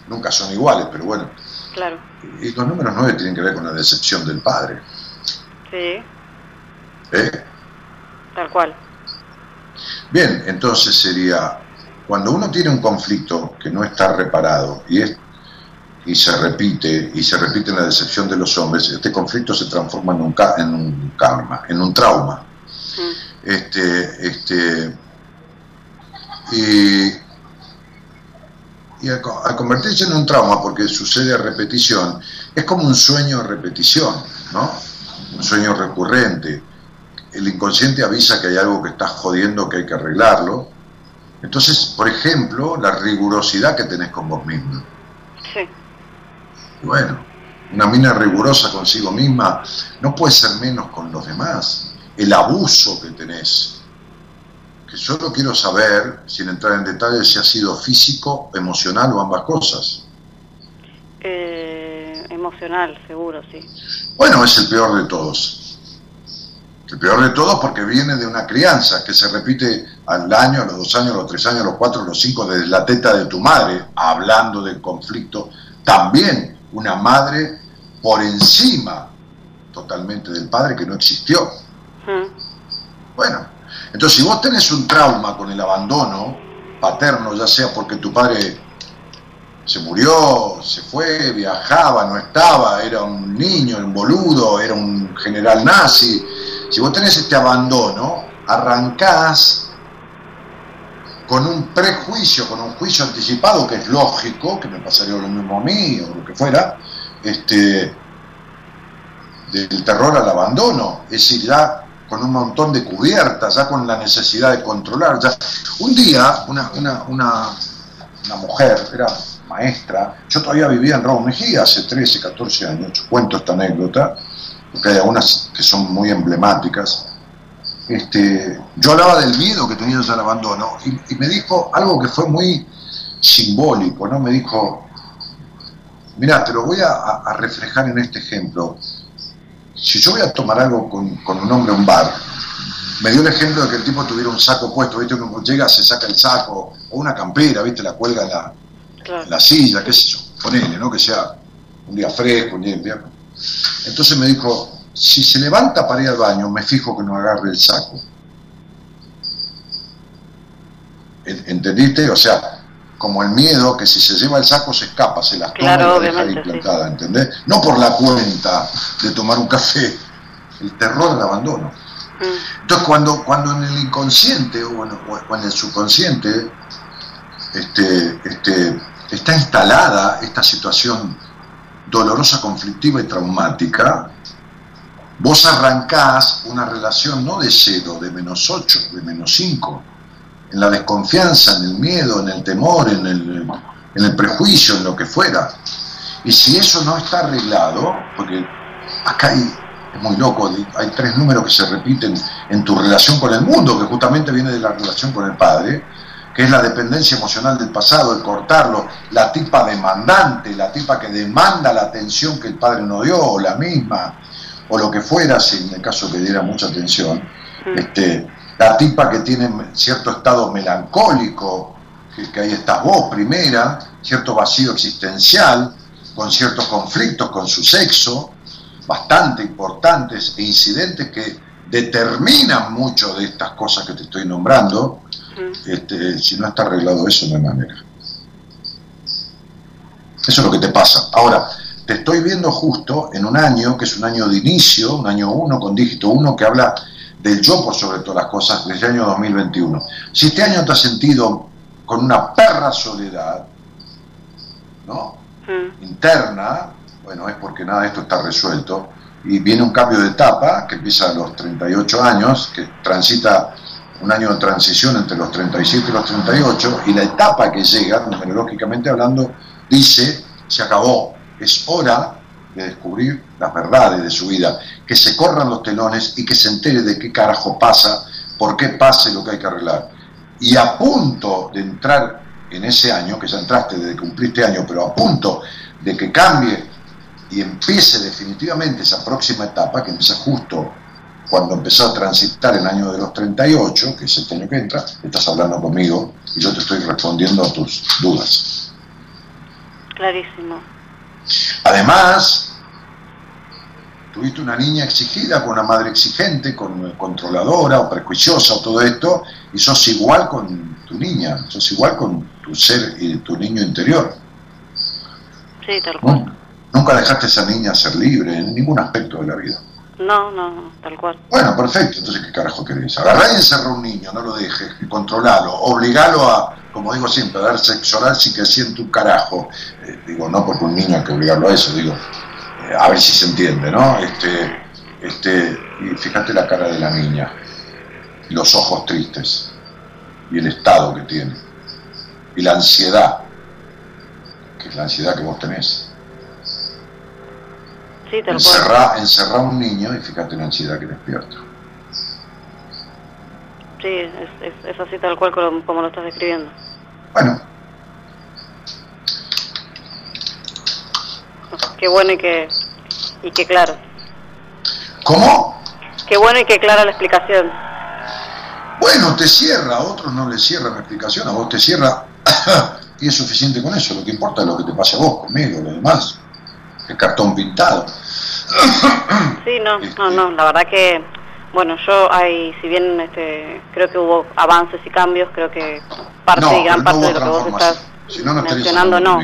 nunca son iguales, pero bueno. Claro, Y los números 9 tienen que ver con la decepción del padre. sí, ¿eh? tal cual. Bien, entonces sería, cuando uno tiene un conflicto que no está reparado y, es, y se repite, y se repite en la decepción de los hombres, este conflicto se transforma en un, en un karma, en un trauma. Mm, Este, este, y, y al convertirse en un trauma, porque sucede a repetición, es como un sueño a repetición, ¿no? Un sueño recurrente. El inconsciente avisa que hay algo que está jodiendo, que hay que arreglarlo. Entonces, por ejemplo, la rigurosidad que tenés con vos mismo. Sí, Y bueno, una mina rigurosa consigo misma no puede ser menos con los demás. El abuso que tenés. Que solo quiero saber, sin entrar en detalles, si ha sido físico, emocional o ambas cosas. eh, emocional, seguro, sí. Bueno, es el peor de todos. El peor de todos porque viene de una crianza que se repite al año, a los dos años, a los tres años, a los cuatro, a los cinco, desde la teta de tu madre, hablando del conflicto. También una madre por encima totalmente del padre que no existió. Mm, Bueno, entonces si vos tenés un trauma con el abandono paterno, ya sea porque tu padre se murió, se fue, viajaba, no estaba, era un niño, un boludo, era un general nazi, si vos tenés este abandono, arrancás con un prejuicio, con un juicio anticipado que es lógico, que me pasaría lo mismo a mí o lo que fuera, este, del terror al abandono, es decir, ya con un montón de cubiertas, ya con la necesidad de controlar. Ya. Un día, una, una, una, una mujer, era maestra, yo todavía vivía en Raúl Mejía hace 13, 14 años, yo cuento esta anécdota, porque hay algunas que son muy emblemáticas. Este, yo hablaba del miedo que tenía al abandono y, me dijo algo que fue muy simbólico, ¿no? Me dijo, mira, te lo voy a reflejar en este ejemplo si yo voy a tomar algo con, con un hombre a un bar, me dio el ejemplo de que el tipo tuviera un saco puesto, ¿viste? Uno llega, se saca el saco, o una campera, ¿viste? La cuelga en la, claro. en la silla, qué sé yo, ponele, ¿no? Que sea un día fresco, un día invierno. Entonces me dijo, si se levanta para ir al baño, me fijo que no agarre el saco. ¿En- ¿Entendiste? O sea, como el miedo que si se lleva el saco se escapa, se las toma Claro, y la deja ahí sí. plantada, ¿entendés? No por la cuenta de tomar un café, el terror del abandono. Mm, Entonces, cuando, cuando en el inconsciente o, bueno, o en el subconsciente este, este, está instalada esta situación dolorosa, conflictiva y traumática, vos arrancás una relación no de cero, de menos ocho, de menos cinco, en la desconfianza, en el miedo, en el temor, en el, en el prejuicio, en lo que fuera. Y si eso no está arreglado, porque acá hay es muy loco, hay tres números que se repiten en tu relación con el mundo, que justamente viene de la relación con el padre, que es la dependencia emocional del pasado, el cortarlo, la tipa demandante, la tipa que demanda la atención que el padre no dio, o la misma, o lo que fuera, si en el caso que diera mucha atención, este, la tipa que tiene cierto estado melancólico, que, ahí estás vos, primera, cierto vacío existencial, con ciertos conflictos con su sexo, bastante importantes e incidentes que determinan mucho de estas cosas que te estoy nombrando, este, si no está arreglado eso, no hay manera. Eso es lo que te pasa. Ahora, te estoy viendo justo en un año, que es un año de inicio, un año 1 con dígito 1, que habla del yo por sobre todas las cosas, desde el año 2021. Si este año te has sentido con una perra soledad, ¿no? Interna, bueno, es porque nada de esto está resuelto, y viene un cambio de etapa que empieza a los 38 años, que transita un año de transición entre los 37 y los 38, y la etapa que llega, numerológicamente hablando, dice, se acabó, es hora de descubrir las verdades de su vida, que se corran los telones y que se entere de qué carajo pasa, por qué pase lo que hay que arreglar. Y a punto de entrar en ese año, que ya entraste desde que cumpliste año, pero a punto de que cambie y empiece definitivamente esa próxima etapa, que empieza justo cuando empezó a transitar el año de los 38, que es este año que entra, estás hablando conmigo y yo te estoy respondiendo a tus dudas. Clarísimo. Además, tuviste una niña exigida, con una madre exigente, con controladora o prejuiciosa o todo esto, y sos igual con tu niña, sos igual con tu ser y tu niño interior. Sí, tal cual. Nunca dejaste a esa niña ser libre en ningún aspecto de la vida. No, no, no, tal cual. Bueno, perfecto, entonces ¿qué carajo querés? Agarrá y encerra a un niño, no lo dejes, controlalo, obligalo a, como digo siempre, dar sexo oral si que siente un carajo. Eh, digo, no porque un niño hay que obligarlo a eso, digo, eh, a ver si se entiende, ¿no? Este, este, y fíjate la cara de la niña, los ojos tristes, y el estado que tiene, y la ansiedad, que es la ansiedad que vos tenés. Sí, tal Encerrá, encerrá a un niño y fíjate la ansiedad que despierta. Sí, es, es, es así tal cual como, como lo estás describiendo. Bueno, Qué bueno y que, y que claro. ¿cómo? Qué bueno y que clara la explicación. Bueno, te cierra, a otros no les cierra la explicación, a vos te cierra [coughs] y es suficiente con eso. Lo que importa es lo que te pase a vos, conmigo, lo demás. El cartón pintado. Sí, no, no, no, la verdad que, bueno, yo hay, si bien este, creo que hubo avances y cambios, creo que parte No, y gran no parte hubo de lo que vos estás. Si no, no mencionando, no.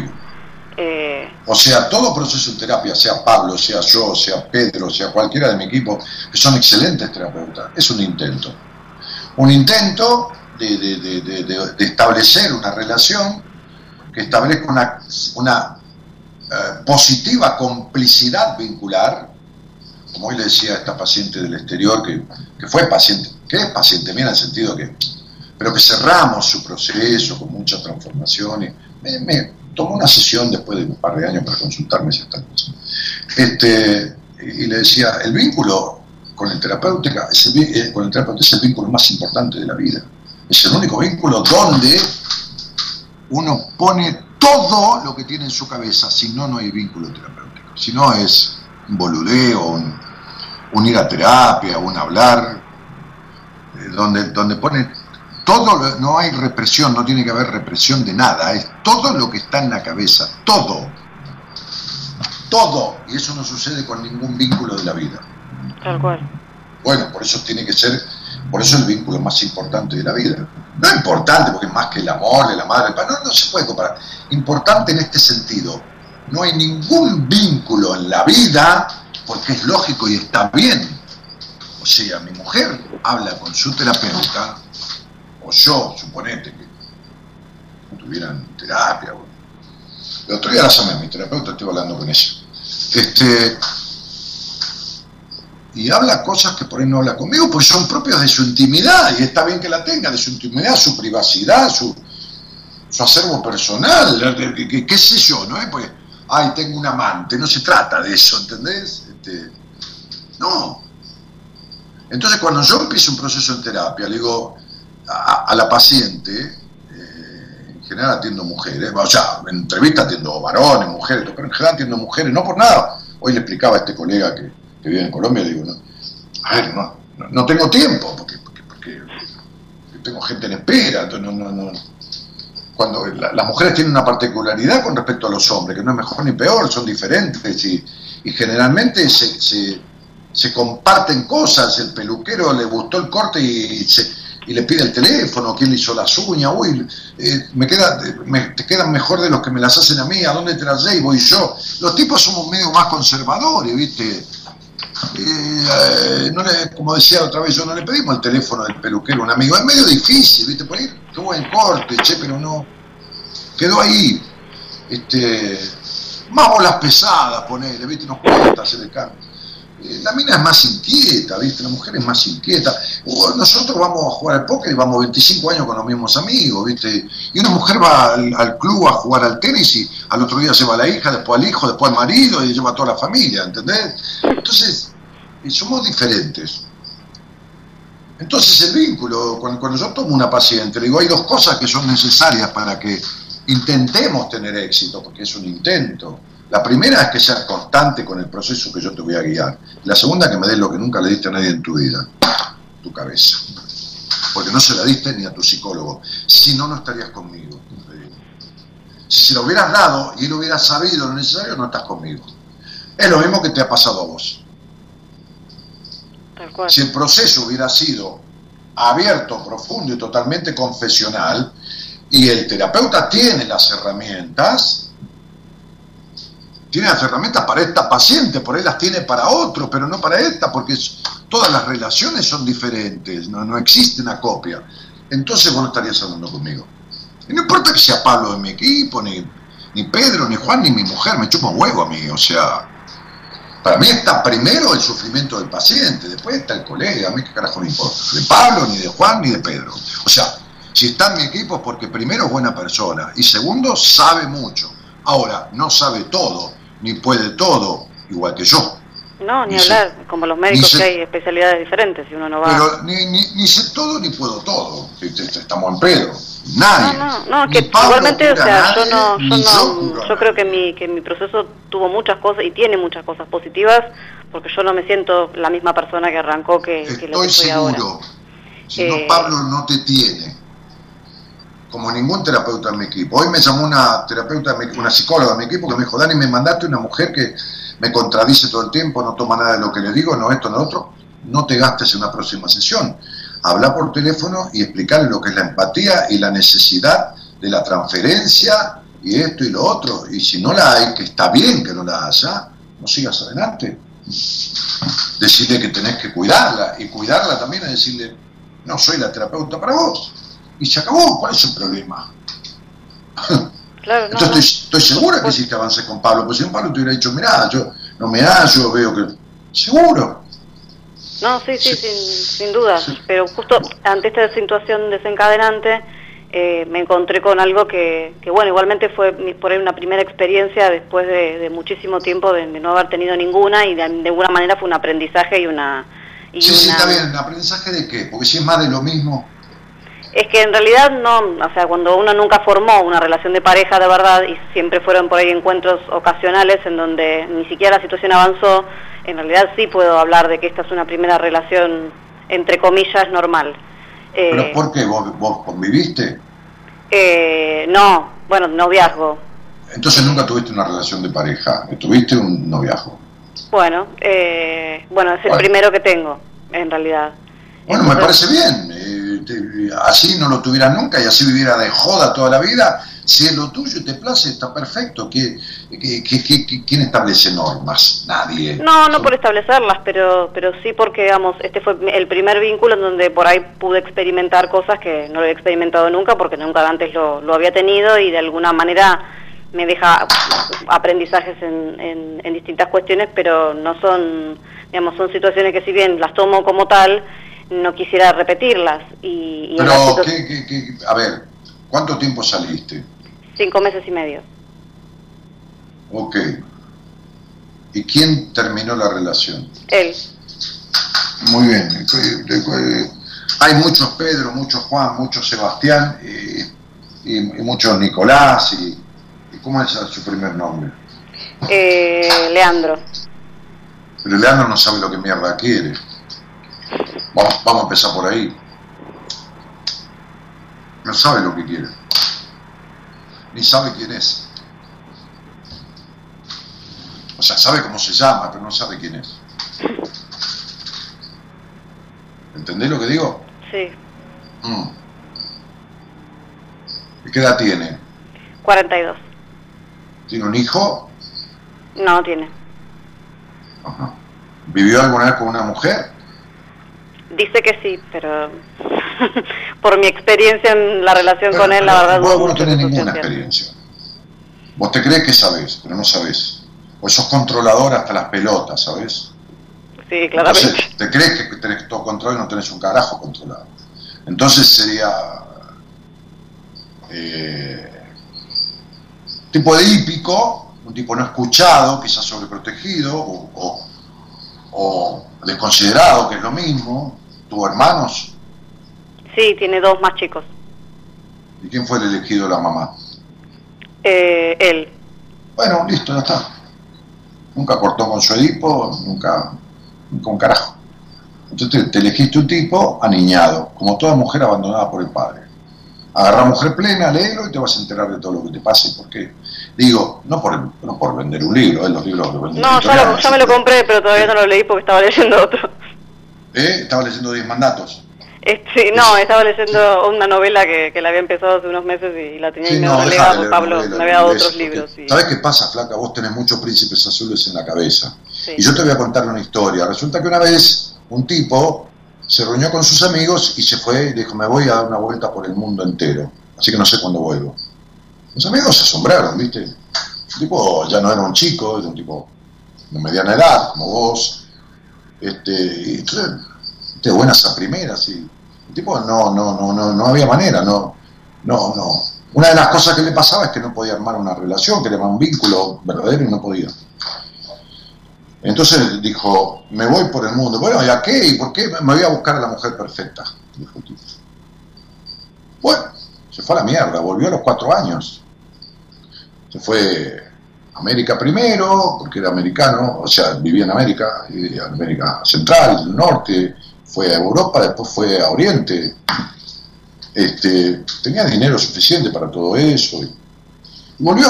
Eh, O sea, todo proceso de terapia, sea Pablo, sea yo, sea Pedro, sea cualquiera de mi equipo, que son excelentes terapeutas, es un intento. Un intento de- de establecer una relación que establezca una, una eh, positiva complicidad vincular, como hoy le decía a esta paciente del exterior, que, fue paciente, que es paciente mía en el sentido que, pero que cerramos su proceso con mucha transformación y me, tomó una sesión después de un par de años para consultarme ciertas cosas. Este, y le decía, el vínculo con el terapeuta es el, eh, es el vínculo más importante de la vida. Es el único vínculo donde uno pone todo lo que tiene en su cabeza, si no, no hay vínculo terapéutico. Si no, es boludeo, un, un ir a terapia, un hablar, eh, donde, donde pone todo, lo- no hay represión, no tiene que haber represión de nada, es todo lo que está en la cabeza, todo, todo, y eso no sucede con ningún vínculo de la vida. tal cual. Bueno, por eso tiene que ser, por eso el vínculo más importante de la vida. No importante porque es más que el amor de la madre, el padre, no, no se puede comparar. Importante en este sentido. No hay ningún vínculo en la vida porque es lógico y está bien. O sea, mi mujer habla con su terapeuta, o yo, suponete que tuvieran terapia. El otro día la llamé a mi terapeuta, estoy hablando con ella. Este, y habla cosas que por ahí no habla conmigo, porque son propias de su intimidad, y está bien que la tenga, de su intimidad, su privacidad, su, su acervo personal, qué sé yo, ¿no es? Pues, ay, tengo un amante, no se trata de eso, ¿entendés? Este, No. Entonces cuando yo empiezo un proceso en terapia, le digo a, la paciente, eh, en general atiendo mujeres, o sea, en entrevista atiendo varones, mujeres, pero en general atiendo mujeres, no por nada. Hoy le explicaba a este colega que, que vive en Colombia, le digo, no, a ver, no, no, no tengo tiempo, porque, porque, porque tengo gente en espera, entonces no, no, no. Cuando la- las mujeres tienen una particularidad con respecto a los hombres, que no es mejor ni peor, son diferentes y, y generalmente se, se, comparten cosas, el peluquero le gustó el corte y, se, y le pide el teléfono, quién le hizo las uñas, uy, eh, me queda, me- te quedan mejor de los que me las hacen a mí, ¿a dónde te las llevo? Voy yo. Los tipos somos medio más conservadores, ¿viste? Eh, no le- como decía otra vez, yo no le pedimos el teléfono del peluquero un amigo. Es medio difícil, ¿viste? Ahí, qué buen corte, che, pero no. Quedó ahí. Este, más bolas pesadas, ponele, ¿viste? Nos cuesta hacer el cambio. Eh, La mina es más inquieta, ¿viste? La mujer es más inquieta. O Nosotros vamos a jugar al póker y vamos 25 años con los mismos amigos, ¿viste? Y una mujer va al, club a jugar al tenis y al otro día lleva a la hija, después al hijo, después al marido y lleva a toda la familia, ¿entendés? Entonces, y somos diferentes. Entonces el vínculo, cuando, cuando yo tomo una paciente, le digo, hay dos cosas que son necesarias para que intentemos tener éxito, porque es un intento. La primera es que seas constante con el proceso que yo te voy a guiar. La segunda, que me des lo que nunca le diste a nadie en tu vida, tu cabeza. Porque no se la diste ni a tu psicólogo. Si no, no estarías conmigo. Si se lo hubieras dado y él hubiera sabido lo necesario, no estás conmigo. Es lo mismo que te ha pasado a vos. Si el proceso hubiera sido abierto, profundo y totalmente confesional, y el terapeuta tiene las herramientas, tiene las herramientas para esta paciente, por ahí las tiene para otro, pero no para esta, porque todas las relaciones son diferentes, no, no existe una copia. Entonces vos no estarías hablando conmigo. Y no importa que sea Pablo de mi equipo, ni, ni Pedro, ni Juan, ni mi mujer, me chupa huevo a mí, o sea, para mí está primero el sufrimiento del paciente, después está el colega, a mí qué carajo me importa, de Pablo, ni de Juan, ni de Pedro. O sea, si está en mi equipo es porque primero es buena persona y segundo sabe mucho. Ahora, no sabe todo, ni puede todo, igual que yo. No, ni Ni sé- hablar, como los médicos sé- que hay especialidades diferentes, si uno no va... Pero ni, ni, ni sé todo ni puedo todo. Estamos en pedo. Nadie. No, no, no, Ni que igualmente, o sea, yo no, yo no, yo creo que mi, que mi proceso tuvo muchas cosas y tiene muchas cosas positivas, porque yo no me siento la misma persona que arrancó que, que lo Estoy que soy ahora. seguro. Si Eh, no, Pablo no te tiene. Como ningún terapeuta en mi equipo. Hoy me llamó una terapeuta, una psicóloga de mi equipo que me dijo, Dani, me mandaste una mujer que me contradice todo el tiempo, no toma nada de lo que le digo, no esto, no otro. No te gastes en una próxima sesión. Habla por teléfono y explicarle lo que es la empatía y la necesidad de la transferencia y esto y lo otro. Y si no la hay, que está bien que no la haya, no sigas adelante decirle que tenés que cuidarla y cuidarla también es decirle no soy la terapeuta para vos y se acabó ¿cuál es el problema? [laughs] Claro, entonces no. estoy, estoy segura que hiciste avance con Pablo pues si no Pablo te hubiera dicho mirá yo no me hallo veo que seguro No, sí, sí, Sí. sin, sin duda. Pero justo ante esta situación desencadenante eh, me encontré con algo que, que, bueno, igualmente fue por ahí una primera experiencia después de, de muchísimo tiempo de, de no haber tenido ninguna y de, de alguna manera fue un aprendizaje y una... Y sí, sí, está bien ¿aprendizaje de qué? porque si es más de lo mismo Es que en realidad no, o sea, cuando uno nunca formó una relación de pareja de verdad y siempre fueron por ahí encuentros ocasionales en donde ni siquiera la situación avanzó, en realidad sí puedo hablar de que esta es una primera relación, entre comillas, normal. Eh, ¿pero por qué? ¿Vos, vos conviviste? eh, no, bueno, noviazgo. entonces nunca tuviste una relación de pareja tuviste un noviazgo Bueno, eh, bueno, es el Bueno. primero que tengo, en realidad. Bueno, me parece bien. Así no lo tuvieras nunca y así viviera de joda toda la vida. Si es lo tuyo y te place, está perfecto. ¿Qué, qué- qué- qué- qué- quién establece normas? Nadie. No, no por establecerlas, pero, pero sí porque, digamos, este fue el primer vínculo en donde por ahí pude experimentar cosas que no lo había experimentado nunca porque nunca antes lo, lo había tenido y de alguna manera me deja aprendizajes en, en, en distintas cuestiones, pero no son, digamos, son situaciones que si bien las tomo como tal, no quisiera repetirlas. Y, Pero, ¿qué, qué- qué- a ver, ¿cuánto tiempo saliste? cinco meses y medio. Ok. ¿Y quién terminó la relación? Él, Muy bien. Hay muchos Pedro, muchos Juan, muchos Sebastián eh, y, y muchos Nicolás. Y, y ¿Cómo es su primer nombre? Eh, Leandro. Pero Leandro no sabe lo que mierda quiere. Vamos, vamos a empezar por ahí. No sabe lo que quiere. Ni sabe quién es. O sea, sabe cómo se llama, pero no sabe quién es. ¿Entendés lo que digo? Sí, Mm. ¿Y qué edad tiene? 42. ¿Tiene un hijo? No tiene. Ajá. ¿Vivió alguna vez con una mujer? Dice que sí, pero [laughs] por mi experiencia en la relación con él, la verdad vos no tenés ninguna experiencia. Vos te crees que sabés, pero no sabés. Vos sos controlador hasta las pelotas, ¿sabés? Sí, claramente. Entonces, te crees que tenés todo control y no tenés un carajo controlado. Entonces sería eh, tipo de hípico, un tipo no escuchado, quizás sobreprotegido o, o- o desconsiderado, que es lo mismo. ¿Tuvo hermanos? Sí, tiene dos más chicos. ¿Y quién fue el elegido la mamá? Eh, él. Bueno, listo, ya está. Nunca cortó con su Edipo, nunca, nunca un carajo. Entonces te, te elegiste un tipo aniñado, como toda mujer abandonada por el padre. Agarra mujer plena, léelo y te vas a enterar de todo lo que te pase. ¿Por qué? Digo, no por, no por vender un libro, ¿eh? los libros los venden No, ya, lo- ya me lo compré, pero todavía no lo leí porque estaba leyendo otro. ¿Eh? Estaba leyendo 10 mandatos. Este, no, estaba leyendo una novela que, que la había empezado hace unos meses y la tenía Sí, no, de leer Pablo me había dado otros libros. Y, ¿Sabes qué pasa, flaca? Vos tenés muchos príncipes azules en la cabeza. sí. Y yo te voy a contar una historia. Resulta que una vez un tipo se reunió con sus amigos y se fue y dijo, me voy a dar una vuelta por el mundo entero. Así que no sé cuándo vuelvo. Los amigos se asombraron, ¿viste? El tipo ya no era un chico, era un tipo de mediana edad, como vos. Este, y entonces, de buenas a primeras. Y el tipo no, no, no, no, no había manera, no, no, no. Una de las cosas que le pasaba es que no podía armar una relación, quería armar un vínculo verdadero y no podía. Entonces dijo, me voy por el mundo. Bueno, ¿y a qué? ¿Y por qué? Me voy a buscar a la mujer perfecta, dijo el tipo. Bueno, se fue a la mierda, volvió a los cuatro años. Se fue a América primero, porque era americano, o sea, vivía en América, y América Central, Norte, fue a Europa, después fue a Oriente. Este, tenía dinero suficiente para todo eso. Y, volvió.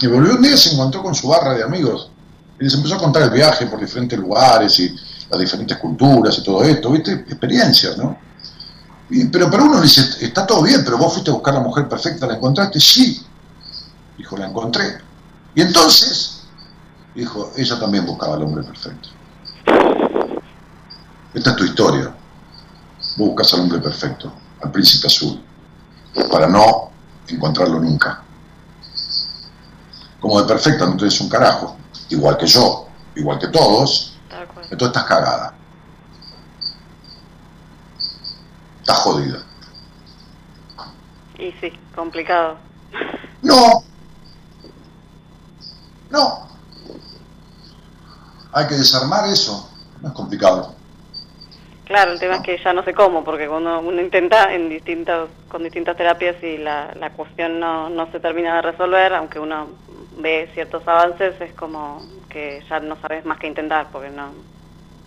Y volvió un día y se encontró con su barra de amigos. Y les empezó a contar el viaje por diferentes lugares y las diferentes culturas y todo esto, ¿viste? Experiencias, ¿no? Pero para uno le dice, está todo bien, pero vos fuiste a buscar la mujer perfecta, ¿la encontraste? Sí. Dijo, la encontré. Y entonces, dijo, ella también buscaba al hombre perfecto. Esta es tu historia. Vos buscas al hombre perfecto, al príncipe azul, para no encontrarlo nunca. Como de perfecta no tenés un carajo, igual que yo, igual que todos, entonces estás cagada. Estás jodida. Y sí, complicado. No. No. Hay que desarmar eso. No es complicado. Claro, el tema es que ya no sé cómo, porque cuando uno intenta en distintos, con distintas terapias y la, la cuestión no, no se termina de resolver, aunque uno ve ciertos avances, es como que ya no sabes más que intentar, porque no,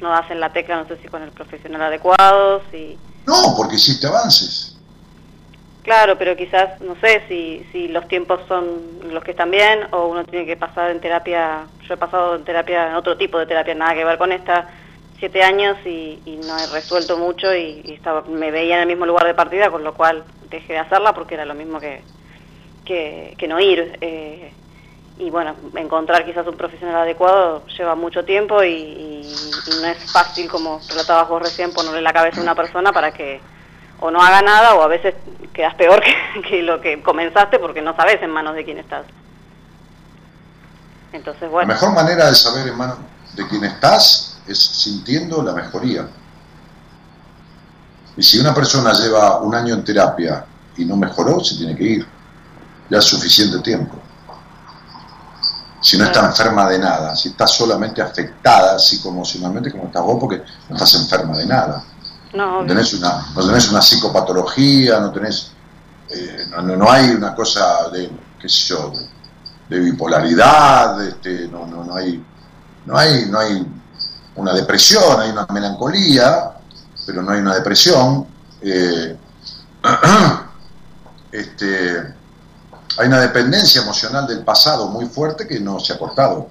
no das en la tecla, no sé si con el profesional adecuado, si... No, porque hiciste avances. Claro, pero quizás, no sé si, si los tiempos son los que están bien o uno tiene que pasar en terapia. Yo he pasado en terapia, en otro tipo de terapia, nada que ver con esta, siete años y, no he resuelto mucho y, estaba, me veía en el mismo lugar de partida, con lo cual dejé de hacerla porque era lo mismo que, que, no ir. eh, y bueno, encontrar quizás un profesional adecuado lleva mucho tiempo y, no es fácil, como relatabas vos recién, ponerle la cabeza a una persona para que o no haga nada o a veces quedas peor que, [laughs] que lo que comenzaste porque no sabes en manos de quién estás. Entonces, La bueno, mejor manera de saber en manos de quién estás es sintiendo la mejoría. Y si una persona lleva un año en terapia y no mejoró, se tiene que ir. Ya es suficiente tiempo. si no está enferma de nada, si está solamente afectada psicoemocionalmente como estás vos, porque no estás enferma de nada. No, No tenés una, no tenés una psicopatología, no tenés, eh, no, no- no hay una cosa de, qué sé yo, de, de bipolaridad, este, no, no, no hay, no hay, no hay una depresión, hay una melancolía, pero no hay una depresión. eh, [clears throat] este, hay una dependencia emocional del pasado muy fuerte que no se ha cortado.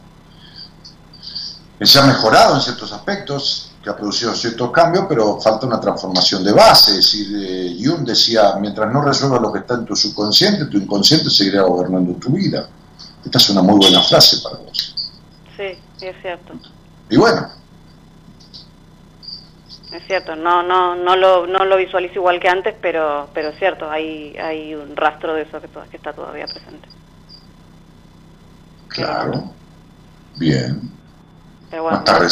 Que se ha mejorado en ciertos aspectos, que ha producido ciertos cambios, pero falta una transformación de base. Es decir, eh, Jung decía, mientras no resuelvas lo que está en tu subconsciente, tu inconsciente seguirá gobernando tu vida. Esta es una muy buena frase para vos. sí, es cierto. Y bueno, Es cierto, no, no, no lo, no lo visualizo igual que antes, pero, pero es cierto, hay, hay un rastro de eso que, está todavía presente. claro, bien. Pero No bueno, me- me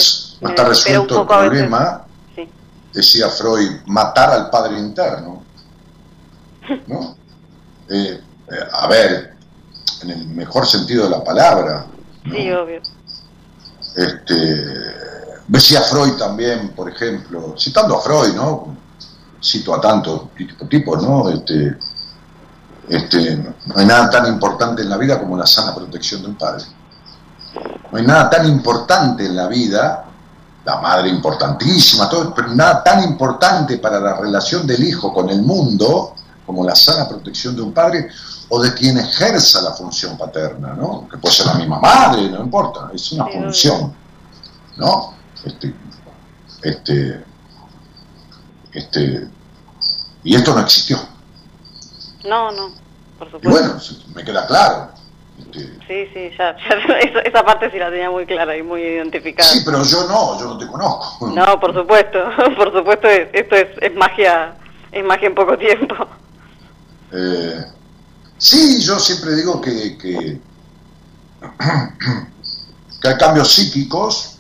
está desespera un resuelto el problema, Sí, decía Freud, matar al padre interno. ¿No? [laughs] Eh, eh, a ver, en el mejor sentido de la palabra. ¿no? sí, obvio. Este, decía Freud también, por ejemplo, citando a Freud, ¿no? Cito a tantos tipo- tipos, ¿no? Este, este, no hay nada tan importante en la vida como la sana protección de un padre. No hay nada tan importante en la vida, la madre importantísima, todo, pero nada tan importante para la relación del hijo con el mundo como la sana protección de un padre o de quien ejerza la función paterna, ¿no? Que puede ser la misma madre, no importa, es una función, ¿no? Este, este, este, y esto no existió. No, no, por Y supuesto. bueno, me queda claro. Este, Sí, sí, ya, ya [laughs] esa, parte sí la tenía muy clara y muy identificada. sí, pero yo no, yo no te conozco. No, por supuesto, [laughs] por supuesto, es- esto es, es magia, es magia en poco tiempo. Eh, sí, yo siempre digo que, que, [clears throat] que hay cambios psíquicos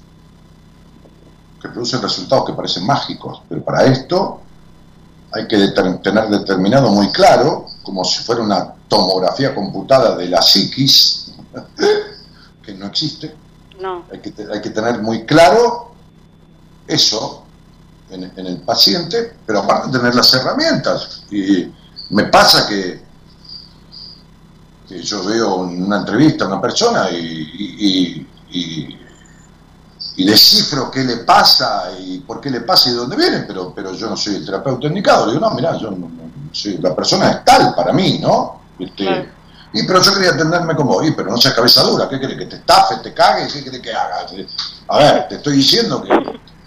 que producen resultados que parecen mágicos, pero para esto hay que tener determinado muy claro, como si fuera una tomografía computada de la psiquis, [laughs] que no existe, No, hay que, te- hay que tener muy claro eso en, en el paciente, pero aparte tener las herramientas. Y me pasa que, que yo veo en una entrevista a una persona y, y- y- y- y descifro qué le pasa y por qué le pasa y de dónde viene, pero, pero yo no soy el terapeuta indicado. Le digo, no, mira, yo no, no soy- la persona es tal para mí, ¿no? Este, Claro. y pero yo quería atenderme como, y pero no seas cabeza dura, ¿qué querés? ¿Que te estafe, te cague? ¿Qué querés que haga? A ver, te estoy diciendo que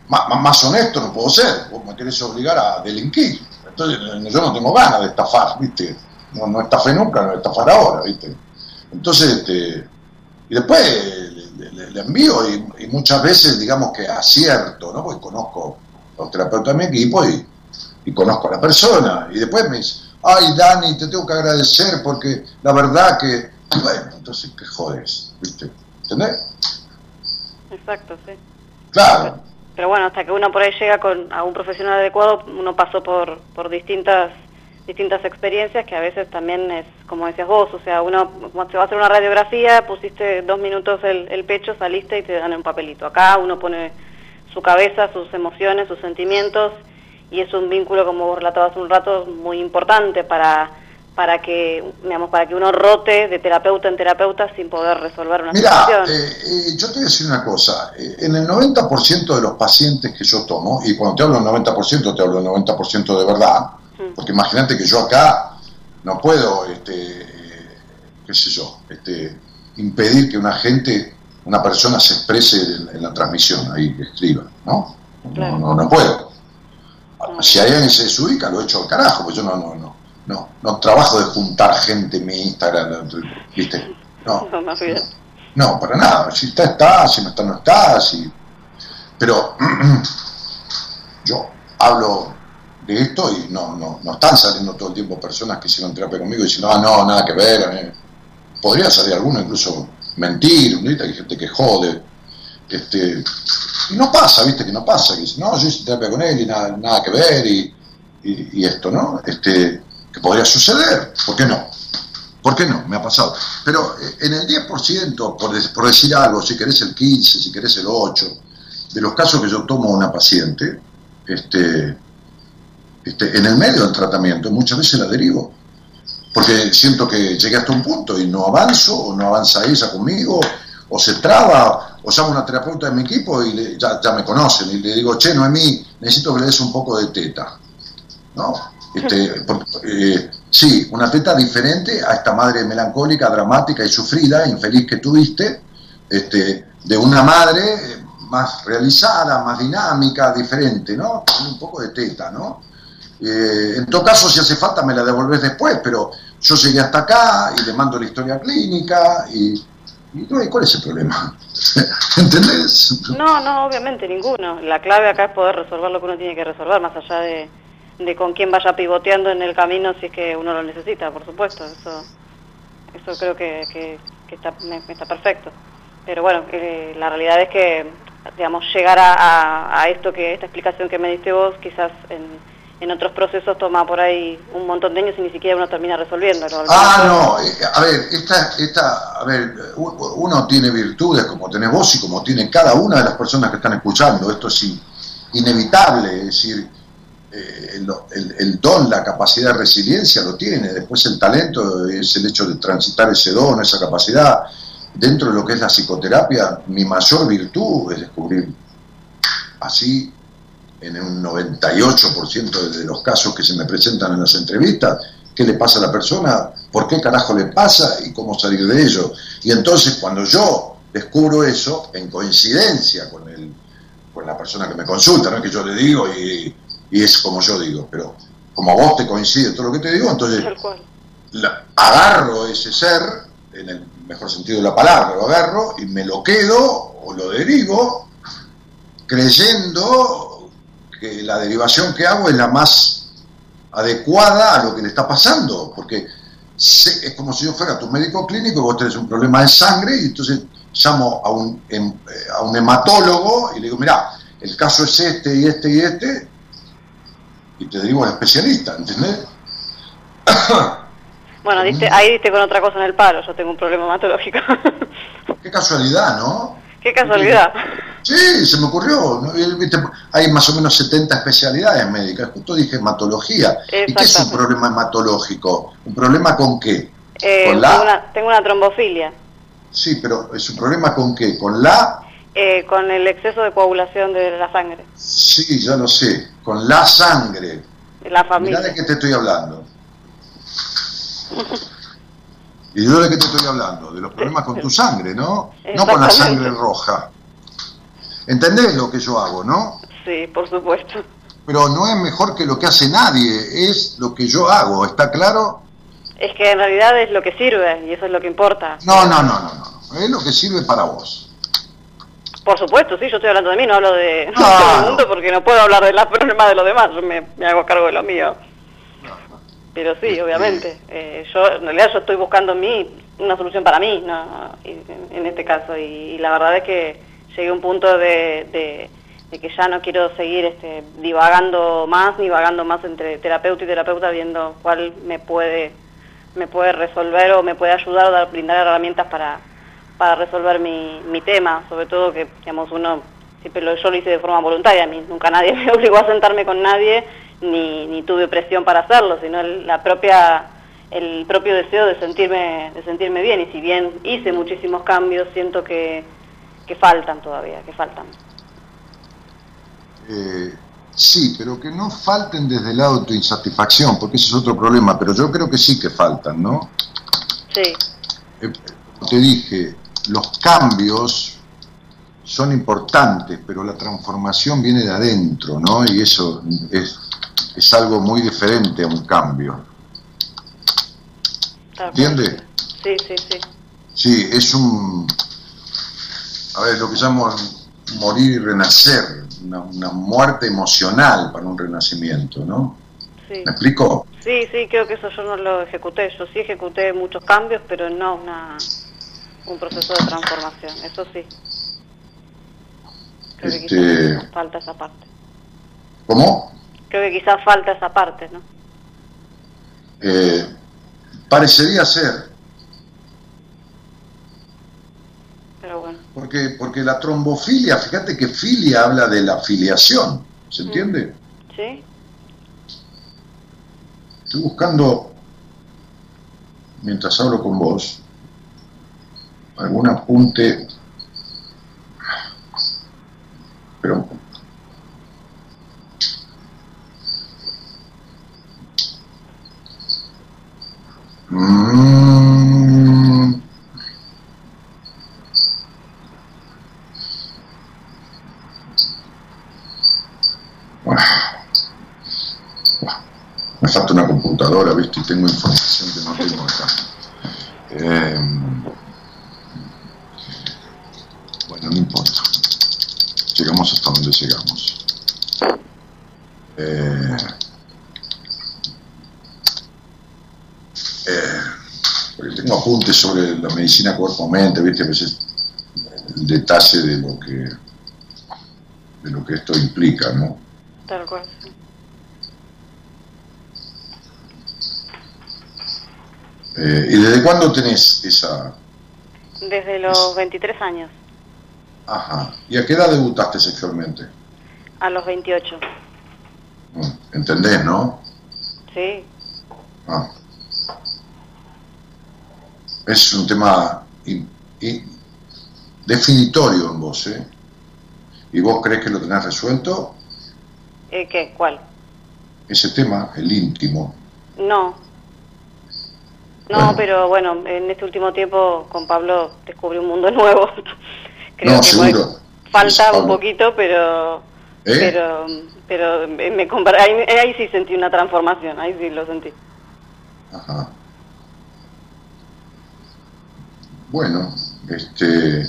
más, honesto no puedo ser, vos me querés obligar a delinquir. Entonces yo no tengo ganas de estafar, ¿viste? No, no estafé nunca, no estafar ahora, ¿viste? Entonces, este, y después le, envío y, y muchas veces digamos que acierto, ¿no? Porque conozco a los terapeutas de mi equipo y, y conozco a la persona. Y después me dice, ay Dani, te tengo que agradecer porque la verdad que, [clears throat] bueno, entonces, ¿qué jodes? ¿Viste? ¿Entendés? exacto, sí. Claro. Pero bueno, hasta que uno por ahí llega con a un profesional adecuado, uno pasó por, por distintas distintas experiencias que a veces también es, como decías vos, o sea, uno te va a hacer una radiografía, pusiste dos minutos el, el pecho, saliste y te dan un papelito. Acá uno pone su cabeza, sus emociones, sus sentimientos y es un vínculo, como vos relatabas hace un rato, muy importante para para que, digamos, para que uno rote de terapeuta en terapeuta sin poder resolver una Mira, situación. eh, eh, yo te voy a decir una cosa. eh, en el 90% de los pacientes que yo tomo, y cuando te hablo del 90%, te hablo del 90% de verdad. Porque imagínate que yo acá no puedo, este, eh, qué sé yo, este, impedir que una gente, una persona se exprese en, en la transmisión, ahí que escriba, ¿no? Claro. No, no, no puedo. Mm. Si hay alguien que se desubica, lo echo al carajo, pues yo no, no, no, no, no trabajo de juntar gente en mi Instagram. ¿viste? No, [laughs] No, no, para nada. Si está, está, si no está, no está. Si... Pero [clears throat] yo hablo de esto y no, no, no están saliendo todo el tiempo personas que hicieron terapia conmigo diciendo, ah, no, nada que ver. eh". Podría salir alguno incluso mentir, ¿viste? Hay gente que jode. Este, y no pasa, ¿viste? Que no pasa. Que dice, no, yo hice terapia con él y nada, nada que ver y, y, esto, ¿no? Este, que podría suceder. ¿Por qué no? ¿Por qué no? Me ha pasado. pero eh, en el 10%, por, por decir algo, si querés el 15, si querés el 8, de los casos que yo tomo a una paciente, este, este, en el medio del tratamiento muchas veces la derivo. Porque siento que llegué hasta un punto y no avanzo, o no avanza ella conmigo, o se traba, o llamo a una terapeuta de mi equipo y le- ya, ya me conocen, y le digo, che, Noemí, necesito que le des un poco de teta. ¿No? Este, eh, sí, una teta diferente a esta madre melancólica, dramática y sufrida, infeliz que tuviste, este, de una madre eh, más realizada, más dinámica, diferente, ¿no? Con un poco de teta, ¿no? Eh, en todo caso, si hace falta, me la devolvés después, pero yo llegué hasta acá y le mando la historia clínica y, y no, ¿y ¿cuál es el problema? [laughs] ¿Entendés? No, no, obviamente ninguno. La clave acá es poder resolver lo que uno tiene que resolver, más allá de, de con quién vaya pivoteando en el camino si es que uno lo necesita, por supuesto. Eso eso creo que, que, que está, me- está perfecto. Pero bueno, eh, la realidad es que, digamos, llegar a, a- a esto que esta explicación que me diste vos, quizás en, en otros procesos toma por ahí un montón de años y ni siquiera uno termina resolviéndolo. Ah, no, eh, a ver, esta, esta, a ver, uno tiene virtudes como tenés vos y como tiene cada una de las personas que están escuchando. Esto es in- inevitable, es decir, eh, el, el- el don, la capacidad de resiliencia lo tiene, después el talento es el hecho de transitar ese don, esa capacidad. Dentro de lo que es la psicoterapia, mi mayor virtud es descubrir así en un 98% de los casos que se me presentan en las entrevistas, qué le pasa a la persona, por qué carajo le pasa y cómo salir de ello. Y entonces cuando yo descubro eso, en coincidencia con, el, con la persona que me consulta, no es que yo le digo y, y es como yo digo, pero como a vos te coincide todo lo que te digo, entonces la- agarro ese ser, en el mejor sentido de la palabra, lo agarro y me lo quedo o lo derivo, creyendo que la derivación que hago es la más adecuada a lo que le está pasando, porque es como si yo fuera tu médico clínico y vos tenés un problema de sangre y entonces llamo a un, em- eh, a un hematólogo y le digo, mira, el caso es este y este y este, y te derivo al especialista, ¿entendés? [coughs] Bueno, diste, ahí diste con otra cosa en el palo, yo tengo un problema hematológico. Qué casualidad, ¿no? Qué casualidad. Sí, se me ocurrió. Hay más o menos 70 especialidades médicas. Justo dije hematología. ¿Y qué es un problema hematológico? ¿Un problema con qué? Eh, ¿Con la? tengo, una, tengo una trombofilia, Sí, pero ¿es un problema con qué? ¿Con la? eh, con el exceso de coagulación de la sangre, Sí, ya lo sé. Con la sangre. la Mirá familia. de qué te estoy hablando. [laughs] ¿Y yo de qué te estoy hablando? De los problemas con tu sangre, ¿no? No con la sangre roja. ¿Entendés lo que yo hago, no? Sí, por supuesto. Pero no es mejor que lo que hace nadie, es lo que yo hago, ¿está claro? Es que en realidad es lo que sirve y eso es lo que importa. No, no, no, no, no. Es lo que sirve para vos. Por supuesto, sí, yo estoy hablando de mí, no hablo de, [laughs] todo el mundo porque no puedo hablar de los [laughs] problemas de los demás, yo me, me hago cargo de lo mío. Pero sí, Este- obviamente. Eh, yo, en realidad yo estoy buscando en mí una solución para mí, ¿no? En, en este caso. Y, y la verdad es que llegué a un punto de, de- de que ya no quiero seguir este, divagando más, ni vagando más entre terapeuta y terapeuta, viendo cuál me puede, me puede resolver o me puede ayudar o dar, brindar herramientas para, para resolver mi, mi tema. Sobre todo que, digamos, uno siempre lo, yo lo hice de forma voluntaria, a mí nunca nadie [laughs] me obligó a sentarme con nadie, ni, ni tuve presión para hacerlo, sino el- la propia el propio deseo de sentirme de sentirme bien y si bien hice muchísimos cambios siento que, que faltan todavía que faltan Eh, sí, pero que no falten desde el lado de tu insatisfacción, porque ese es otro problema, pero yo creo que sí que faltan, ¿no? sí Eh, te dije, los cambios son importantes, pero la transformación viene de adentro, ¿no? Y eso es, es algo muy diferente a un cambio. ¿Entiendes? sí sí sí Sí, es un, a ver, lo que llamo morir y renacer, una, una muerte emocional para un renacimiento, ¿no? sí ¿Me explico? sí sí creo que eso yo no lo ejecuté yo sí ejecuté muchos cambios pero no una un proceso de transformación eso sí creo que Este- falta esa parte ¿Cómo? Creo que quizás falta esa parte no Eh, parecería ser, porque, porque la trombofilia, fíjate que filia habla de la filiación, ¿se entiende? Sí. Estoy buscando, mientras hablo con vos, algún apunte, pero Mm. Bueno. Me falta una computadora, ¿viste? Y tengo información que no tengo acá. Eh, bueno, no importa. Llegamos hasta donde llegamos. Eh, eh, sobre la medicina cuerpo-mente, ¿viste? A veces el detalle de lo que de lo que esto implica, ¿no? Tal cual. Eh, ¿Y desde cuándo tenés esa...? Desde los 23 años, Ajá. ¿Y a qué edad debutaste sexualmente? a los 28. Mm, ¿Entendés, no? Sí. Ah. Es un tema in- in- definitorio en vos, ¿eh? ¿Y vos crees que lo tenés resuelto? Eh, ¿Qué? ¿Cuál? Ese tema, el íntimo. No. No, Bueno. pero bueno, en este último tiempo con Pablo descubrí un mundo [laughs] nuevo. Creo No, que seguro. falta un poquito, pero ¿Eh? pero pero me me compar- ahí, ahí sí sentí una transformación, ahí sí lo sentí. Ajá. Bueno, este.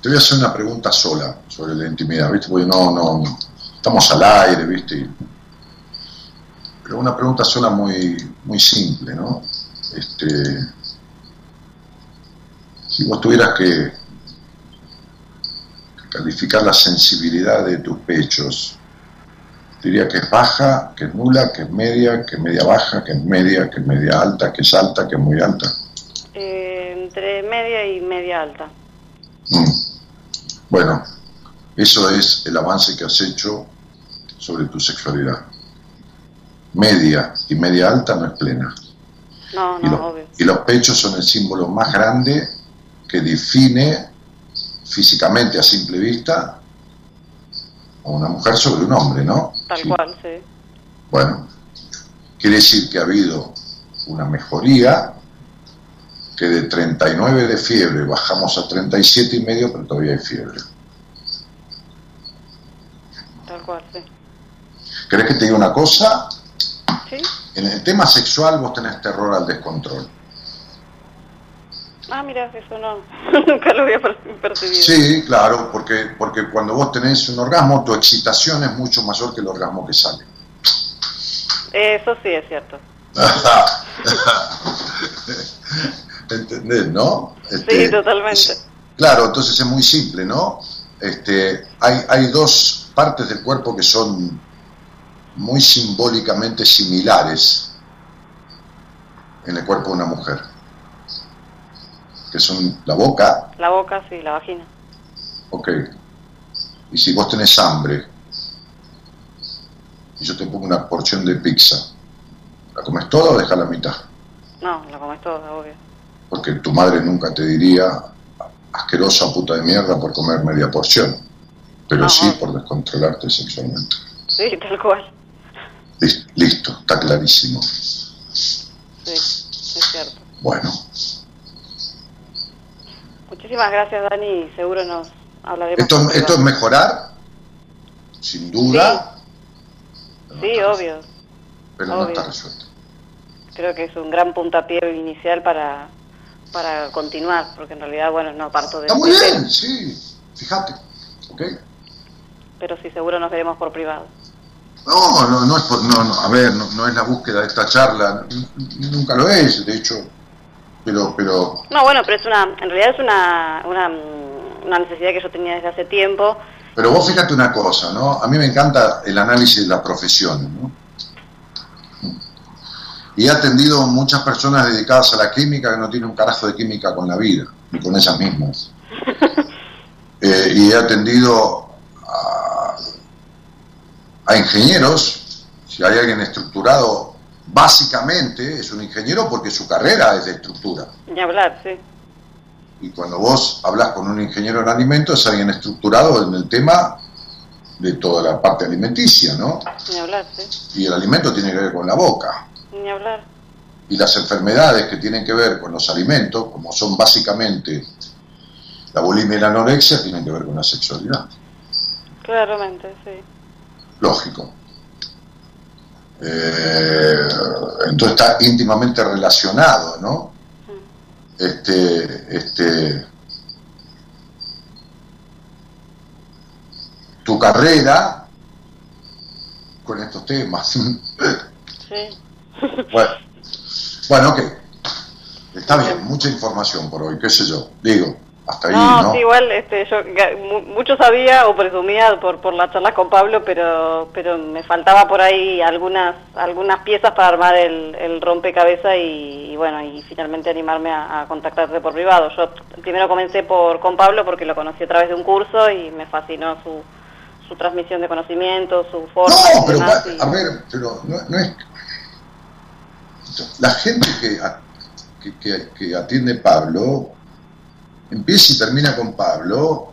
Te voy a hacer una pregunta sola sobre la intimidad, ¿viste? Porque no, no. Estamos al aire, ¿viste? Pero una pregunta sola muy, muy simple, ¿no? Este. Si vos tuvieras que calificar la sensibilidad de tus pechos, diría que es baja, que es nula, que es media, que es media baja, que es media, que es media alta, que es alta, que es muy alta. Eh, entre media y media alta. Mm. Bueno, eso es el avance que has hecho sobre tu sexualidad. Media y media alta no es plena. No, Y, no, los- obvio. y los pechos son el símbolo más grande que define físicamente a simple vista a una mujer sobre un hombre, ¿no? Tal Sí. cual, sí. Bueno, quiere decir que ha habido una mejoría, que de 39 de fiebre bajamos a 37 y medio, pero todavía hay fiebre. Tal cual, sí. ¿Querés que te diga una cosa? ¿Sí? En el tema sexual vos tenés terror al descontrol. Ah, mira, eso no. [laughs] Nunca lo había per- percibido. Sí, claro, porque, porque cuando vos tenés un orgasmo, tu excitación es mucho mayor que el orgasmo que sale. Eso sí es cierto. [laughs] ¿Entendés, no? Este, Sí, totalmente. Claro, entonces es muy simple, ¿no? Este, hay, hay dos partes del cuerpo que son muy simbólicamente similares en el cuerpo de una mujer, que son la boca, La boca, sí, la vagina. ok, y si vos tenés hambre y yo te pongo una porción de pizza, ¿la comes toda o dejas la mitad? No, la comes toda, obvio. Porque tu madre nunca te diría asquerosa puta de mierda por comer media porción, pero No. sí por descontrolarte sexualmente. Sí, tal cual. Lis- Listo, está clarísimo. Sí, es cierto. Bueno, Muchísimas gracias, Dani, seguro nos hablaremos. esto, esto es mejorar, sin duda, pero no Sí, obvio. pero no está resuelto. Creo que es un gran puntapié inicial para, para continuar, porque en realidad, bueno, no parto de... Está muy bien, sí, fíjate, ¿ok? Pero sí, seguro nos veremos por privado. No, no, no es por, no, no, a ver, no, no es la búsqueda de esta charla, nunca lo es, de hecho, pero, pero, No, bueno, pero es una, en realidad es una, una, una necesidad que yo tenía desde hace tiempo. pero vos fíjate una cosa, ¿no? A mí me encanta el análisis de las profesiones, ¿no? Y he atendido muchas personas dedicadas a la química que no tienen un carajo de química con la vida, ni con esas mismas. [laughs] Eh, y he atendido a, a ingenieros, si hay alguien estructurado, básicamente es un ingeniero porque su carrera es de estructura. Ni hablar, sí. Y cuando vos hablas con un ingeniero en alimentos, es alguien estructurado en el tema de toda la parte alimenticia, ¿no? Ni hablar, sí. Y el alimento tiene que ver con la boca. Ni hablar. Y las enfermedades que tienen que ver con los alimentos, como son básicamente la bulimia y la anorexia, tienen que ver con la sexualidad. Claramente, sí. Lógico. Eh, entonces está íntimamente relacionado, ¿no? Este, este, tu carrera con estos temas. [laughs] Sí. bueno, bueno, ok. Está bien, mucha información por hoy, qué sé yo. Digo, hasta ahí, No, ¿no? sí, igual este, yo mucho sabía o presumía por, por las charlas con Pablo, pero pero me faltaba por ahí algunas algunas piezas para armar el, el rompecabezas y, y bueno, y finalmente animarme a, a contactarte por privado. Yo primero comencé por con Pablo porque lo conocí a través de un curso y me fascinó su, su transmisión de conocimiento, su forma No, pero demás, pa- y- a ver, pero no, no es. La gente que, a- que, que- que atiende Pablo empieza y termina con Pablo,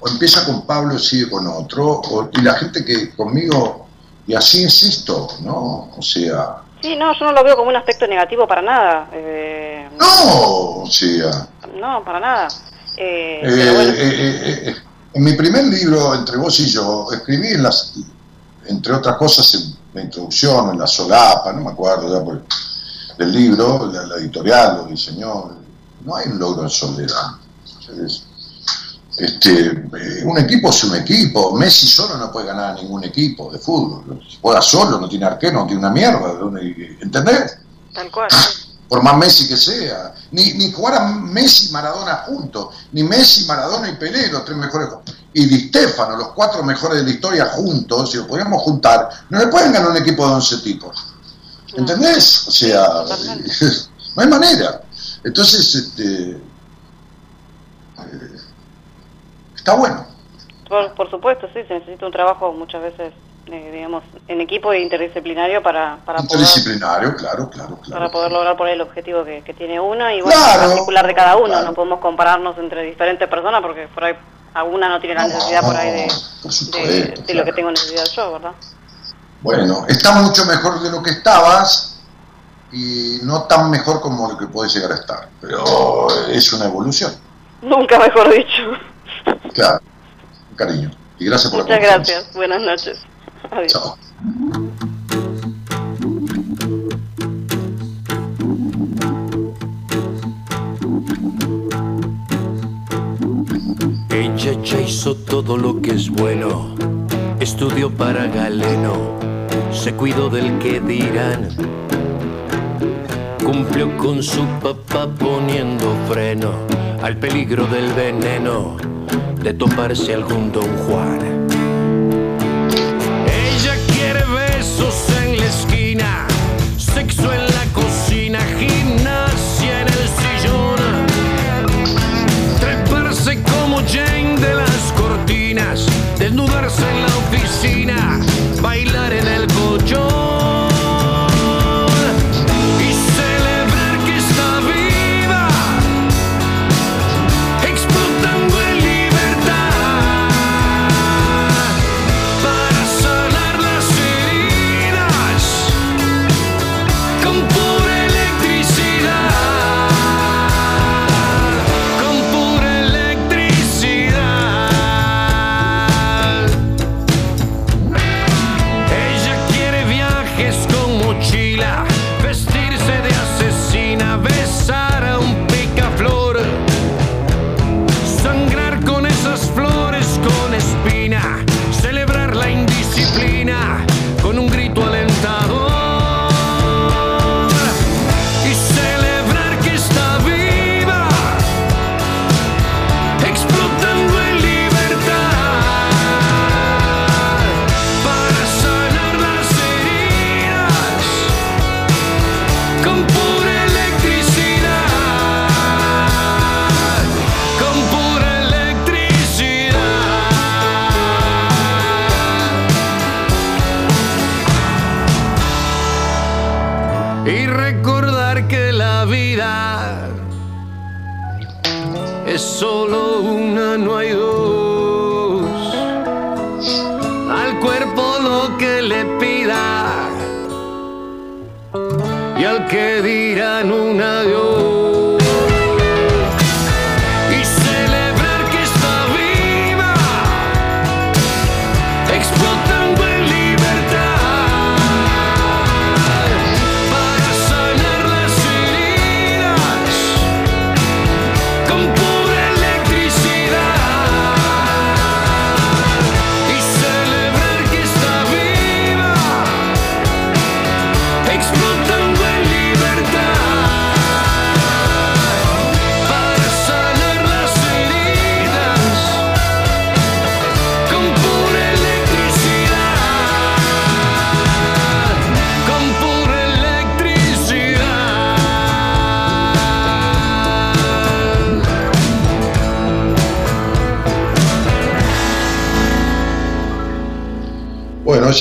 o empieza con Pablo y sigue con otro, o- y la gente que conmigo, y así insisto, ¿no? O sea, Sí, no, yo no lo veo como un aspecto negativo para nada. eh, no, o sea. No, para nada. Eh, Eh, bueno, eh, en mi primer libro, Entre vos y yo, escribí en las, entre otras cosas, en la introducción, en la solapa, no me acuerdo ya por, del libro, la, la editorial lo diseñó. No hay un logro en soledad. Este, eh, un equipo es un equipo. Messi solo no puede ganar a ningún equipo de fútbol. Si juega solo, no tiene arquero, no tiene una mierda. ¿Entendés? tal cual. por más Messi que sea, ni, ni jugar a Messi y Maradona juntos, ni Messi, Maradona y Pelé, los tres mejores, y Di Stefano, los cuatro mejores de la historia juntos, si lo podíamos juntar, no le pueden ganar un equipo de 11 tipos. ¿Entendés? O sea, [laughs] no hay manera. Entonces, este, eh, está bueno. Por, por supuesto, sí, se necesita un trabajo muchas veces, eh, digamos, en equipo e interdisciplinario para, para, poder, Interdisciplinario, claro, claro, claro. para poder lograr por el objetivo que, que tiene uno y bueno, Claro, particular de cada uno. claro. No podemos compararnos entre diferentes personas porque por ahí alguna no tiene la necesidad por ahí de, por de, lo que tengo necesidad yo, ¿verdad? Bueno, está mucho mejor de lo que estabas y no tan mejor como lo que puedes llegar a estar, pero es una evolución, Nunca mejor dicho. claro, cariño. Y gracias por la Muchas gracias. Buenas noches. Adiós. Chao. Ella ya hizo todo lo que es bueno, estudió para Galeno, se cuidó del que dirán, cumplió con su papá poniendo freno al peligro del veneno de toparse algún don Juan. Ella quiere besos en la esquina, sexo en la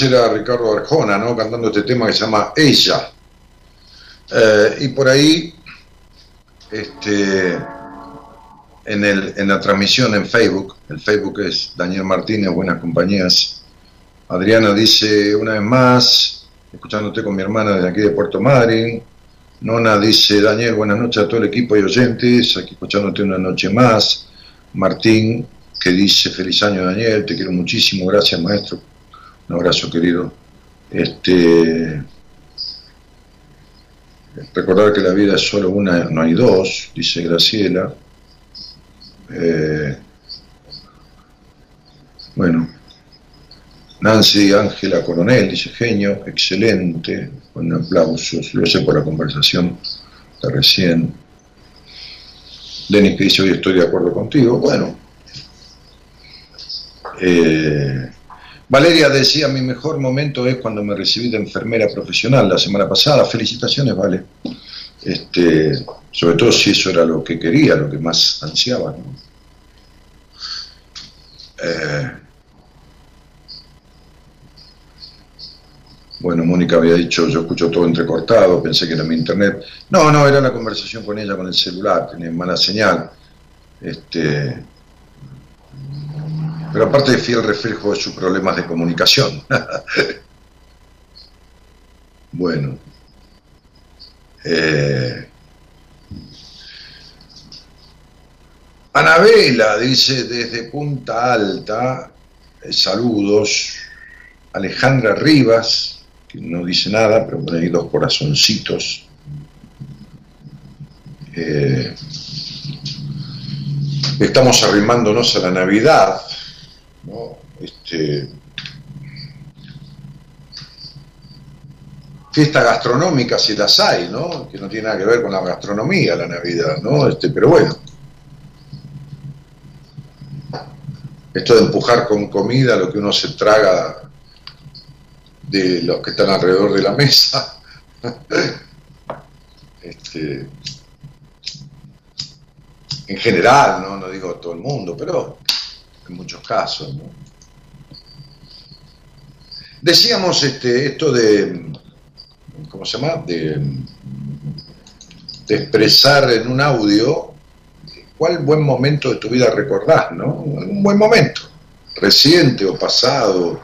Era Ricardo Arjona, ¿no? Cantando este tema que se llama Ella. Eh, y por ahí, este, en, el, en la transmisión en Facebook, el Facebook es Daniel Martínez, Buenas Compañías. Adriana dice, una vez más, escuchándote con mi hermana desde aquí de Puerto Madryn. Nona dice, Daniel, buenas noches a todo el equipo y oyentes, aquí escuchándote una noche más. Martín, que dice, feliz año Daniel, te quiero muchísimo, gracias maestro. Un abrazo querido. Este, recordar que la vida es solo una, no hay dos, dice Graciela. Eh, bueno, Nancy Ángela Coronel dice genio, excelente, con aplausos, lo sé por la conversación de recién. Denis que dice hoy estoy de acuerdo contigo, bueno. Eh, Valeria decía, mi mejor momento es cuando me recibí de enfermera profesional la semana pasada. Felicitaciones, Vale. Este, sobre todo si eso era lo que quería, lo que más ansiaba. Eh, bueno, Mónica había dicho, yo escucho todo entrecortado, pensé que era mi internet. No, no, era la conversación con ella con el celular, tenía mala señal. Este, pero aparte fiel reflejo de sus problemas de comunicación. [laughs] bueno. Eh, Anabela dice desde Punta Alta, eh, saludos. Alejandra Rivas, que no dice nada, pero pone ahí dos corazoncitos. Eh, estamos arrimándonos a la Navidad. ¿No? Este, fiesta gastronómica si las hay, ¿no? Que no tiene nada que ver con la gastronomía la Navidad, ¿no? Este, pero bueno. Esto de empujar con comida lo que uno se traga de los que están alrededor de la mesa. [laughs] este, en general, ¿no? no digo todo el mundo, pero en muchos casos. ¿no? Decíamos este, esto de, ¿cómo se llama? De, expresar en un audio cuál buen momento de tu vida recordás, ¿no? Un buen momento, reciente o pasado,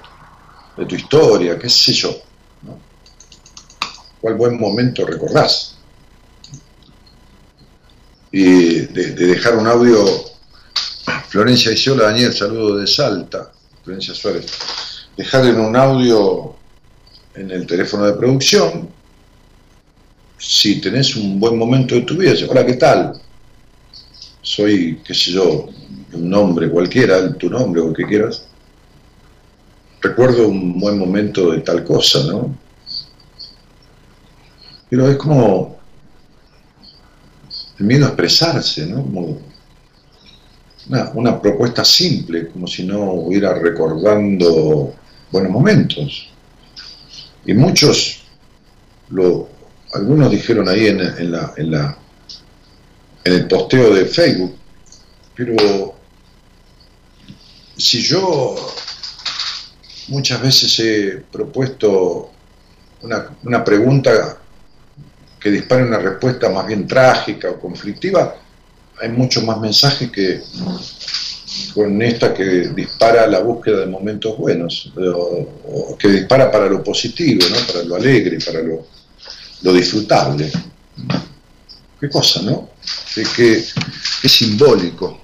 de tu historia, qué sé yo. ¿no? ¿Cuál buen momento recordás? Y de dejar un audio, Florencia dice, hola Daniel, saludo de Salta, Florencia Suárez, dejar en un audio en el teléfono de producción, si tenés un buen momento de tu vida, hola, ¿qué tal? Soy, qué sé yo, un nombre cualquiera, tu nombre o el que quieras, recuerdo un buen momento de tal cosa, ¿no? Pero es como el miedo a expresarse, ¿no? Una, una propuesta simple, como si no hubiera recordando buenos momentos. Y muchos, lo, algunos dijeron ahí en, en, la, en, la, en el posteo de Facebook, pero si yo muchas veces he propuesto una, una, pregunta que dispare una respuesta más bien trágica o conflictiva, hay muchos más mensajes que con esta que dispara la búsqueda de momentos buenos, que dispara para lo positivo, ¿no? para lo alegre, para lo, lo disfrutable. Qué cosa, ¿no? Qué, qué, simbólico.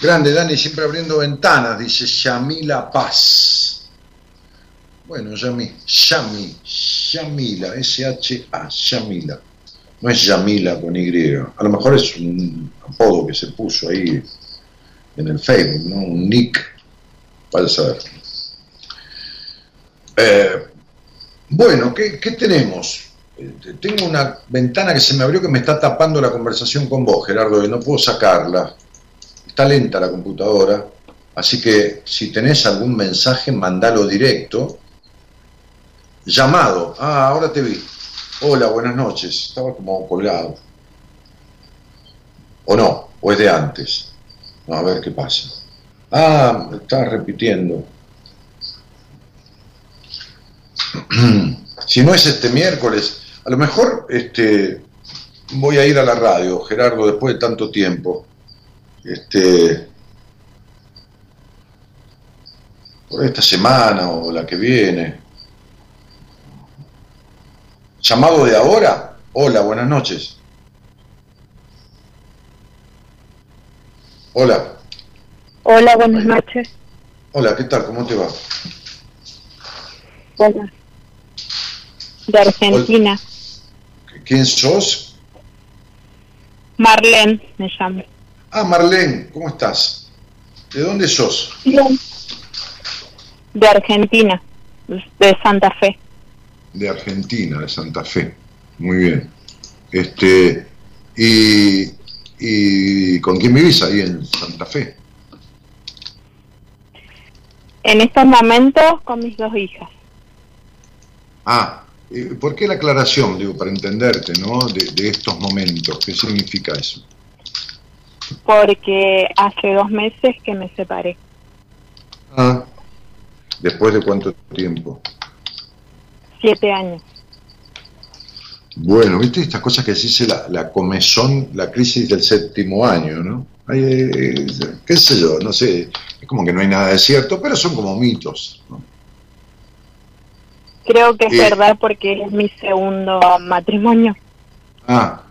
Grande, Dani, siempre abriendo ventanas, dice Yamila Paz. Bueno, Yami, Yami, Yamila, S-H-A, Yamila. No es Yamila con Y. A lo mejor es un apodo que se puso ahí en el Facebook, ¿no? Un nick. Vaya a saber. Bueno, ¿qué, ¿qué tenemos? Eh, tengo una ventana que se me abrió que me está tapando la conversación con vos, Gerardo, y no puedo sacarla. Está lenta la computadora, así que si tenés algún mensaje, mandalo directo. Llamado. Ah, ahora te vi. Hola, buenas noches. Estaba como colgado. ¿O no? ¿O es de antes? a ver qué pasa. Ah, estaba repitiendo. [clears throat] si no es este miércoles, a lo mejor este, voy a ir a la radio, Gerardo, después de tanto tiempo. Este, por esta semana o la que viene. ¿Llamado de ahora? Hola, buenas noches. Hola. Hola, buenas noches. Hola, ¿qué tal? ¿Cómo te va? Hola. De Argentina. ¿Quién sos? Marlene, me llamo. Ah, Marlene, ¿cómo estás? ¿De dónde sos? Bien. De Argentina, de Santa Fe. De Argentina, de Santa Fe. Muy bien. Este, y, y ¿con quién vivís ahí en Santa Fe? En estos momentos con mis dos hijas. Ah, ¿Por qué la aclaración, digo, para entenderte, ¿no? De, estos momentos, ¿qué significa eso? Porque hace dos meses que me separé. Ah, ¿después de cuánto tiempo? Siete años. Bueno, viste estas cosas que se dice la, la comezón, la crisis del séptimo año, ¿no? Eh, qué sé yo, no sé, es como que no hay nada de cierto, pero son como mitos, ¿no? Creo que es verdad porque es mi segundo matrimonio. Ah,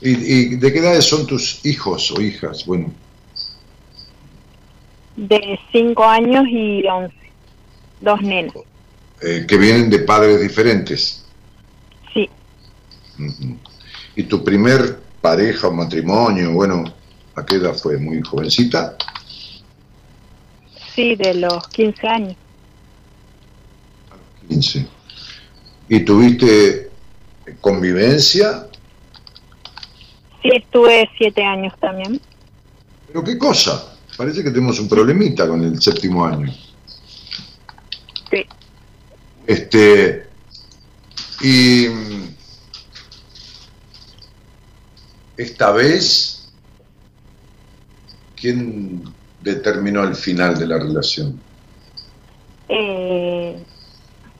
¿Y, de qué edades son tus hijos o hijas? Bueno. De cinco años y once. Dos nenas. Eh, que vienen de padres diferentes. Sí. ¿Y tu primer pareja o matrimonio, bueno, a qué edad fue? ¿Muy jovencita? Sí, de los 15 años. 15. ¿Y tuviste convivencia? Sí, estuve siete años también. ¿Pero qué cosa? Parece que tenemos un problemita con el séptimo año. Sí. Este. Y. Esta vez. ¿Quién determinó el final de la relación? Eh,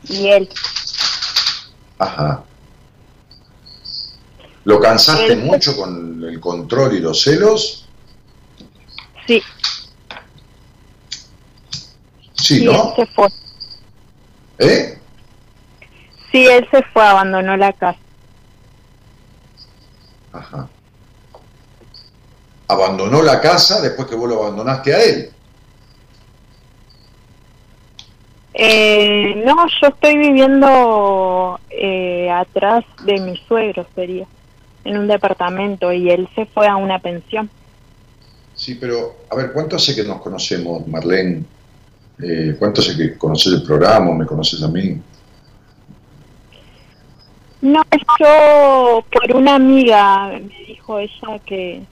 y él. Ajá. ¿Lo cansaste mucho con el control y los celos? Sí. Sí, ¿no? ¿Eh? Sí, él se fue, abandonó la casa. Ajá. Abandonó la casa después que vos lo abandonaste a él. Eh, no, yo estoy viviendo eh, atrás de mi suegro, sería, en un departamento, y él se fue a una pensión. Sí, pero, a ver, ¿cuánto hace que nos conocemos, Marlene? Eh, ¿Cuánto hace que conoces el programa me conoces a mí? No, yo por una amiga me dijo ella que,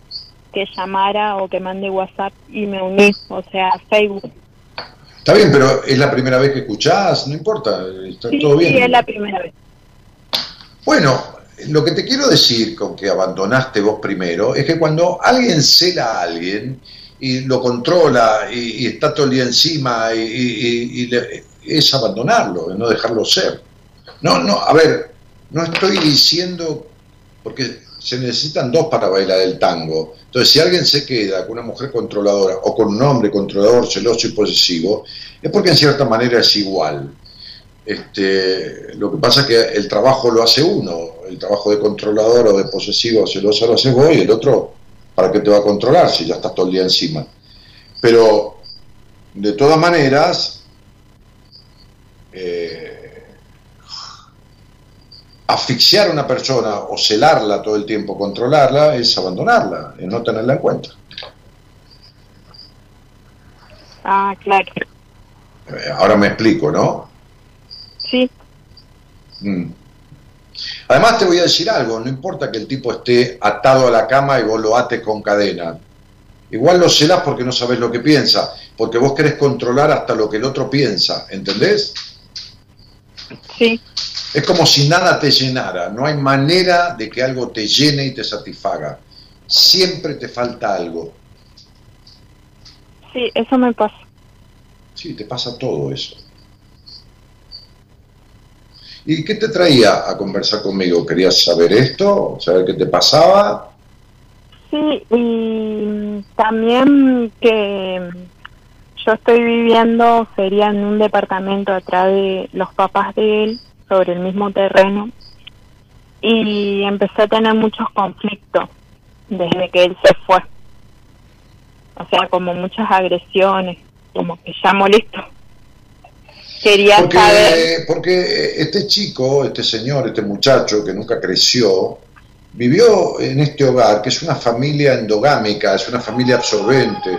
que llamara o que mande WhatsApp y me uní, o sea, Facebook. Está bien, pero es la primera vez que escuchás, no importa, está todo bien. Sí, es la primera vez. Bueno, lo que te quiero decir con que abandonaste vos primero es que cuando alguien cela a alguien y lo controla y, está todo el día encima y, es abandonarlo, no dejarlo ser. No, no, a ver, no estoy diciendo, porque se necesitan dos para bailar el tango. Entonces, si alguien se queda con una mujer controladora o con un hombre controlador, celoso y posesivo, es porque en cierta manera es igual. Este, lo que pasa es que el trabajo lo hace uno, el trabajo de controlador o de posesivo o celoso lo hace vos y el otro, ¿para qué te va a controlar si ya estás todo el día encima? Pero, de todas maneras, eh, asfixiar a una persona o celarla todo el tiempo, controlarla, es abandonarla, es no tenerla en cuenta. Ah, claro. Eh, ahora me explico, ¿no? Sí. Mm. Además te voy a decir algo, no importa que el tipo esté atado a la cama y vos lo ates con cadena. Igual lo celás porque no sabes lo que piensa, porque vos querés controlar hasta lo que el otro piensa, ¿entendés? Sí. Es como si nada te llenara, no hay manera de que algo te llene y te satisfaga. Siempre te falta algo. Sí, eso me pasa. Sí, te pasa todo eso. ¿Y qué te traía a conversar conmigo? ¿Querías saber esto? ¿Saber qué te pasaba? Sí, y también que yo estoy viviendo, sería en un departamento atrás de los papás de él, sobre el mismo terreno, y empecé a tener muchos conflictos desde que él se fue. O sea, como muchas agresiones, como que ya molesto. Quería Porque, saber. porque este chico, este señor, este muchacho que nunca creció, vivió en este hogar, que es una familia endogámica, es una familia absorbente,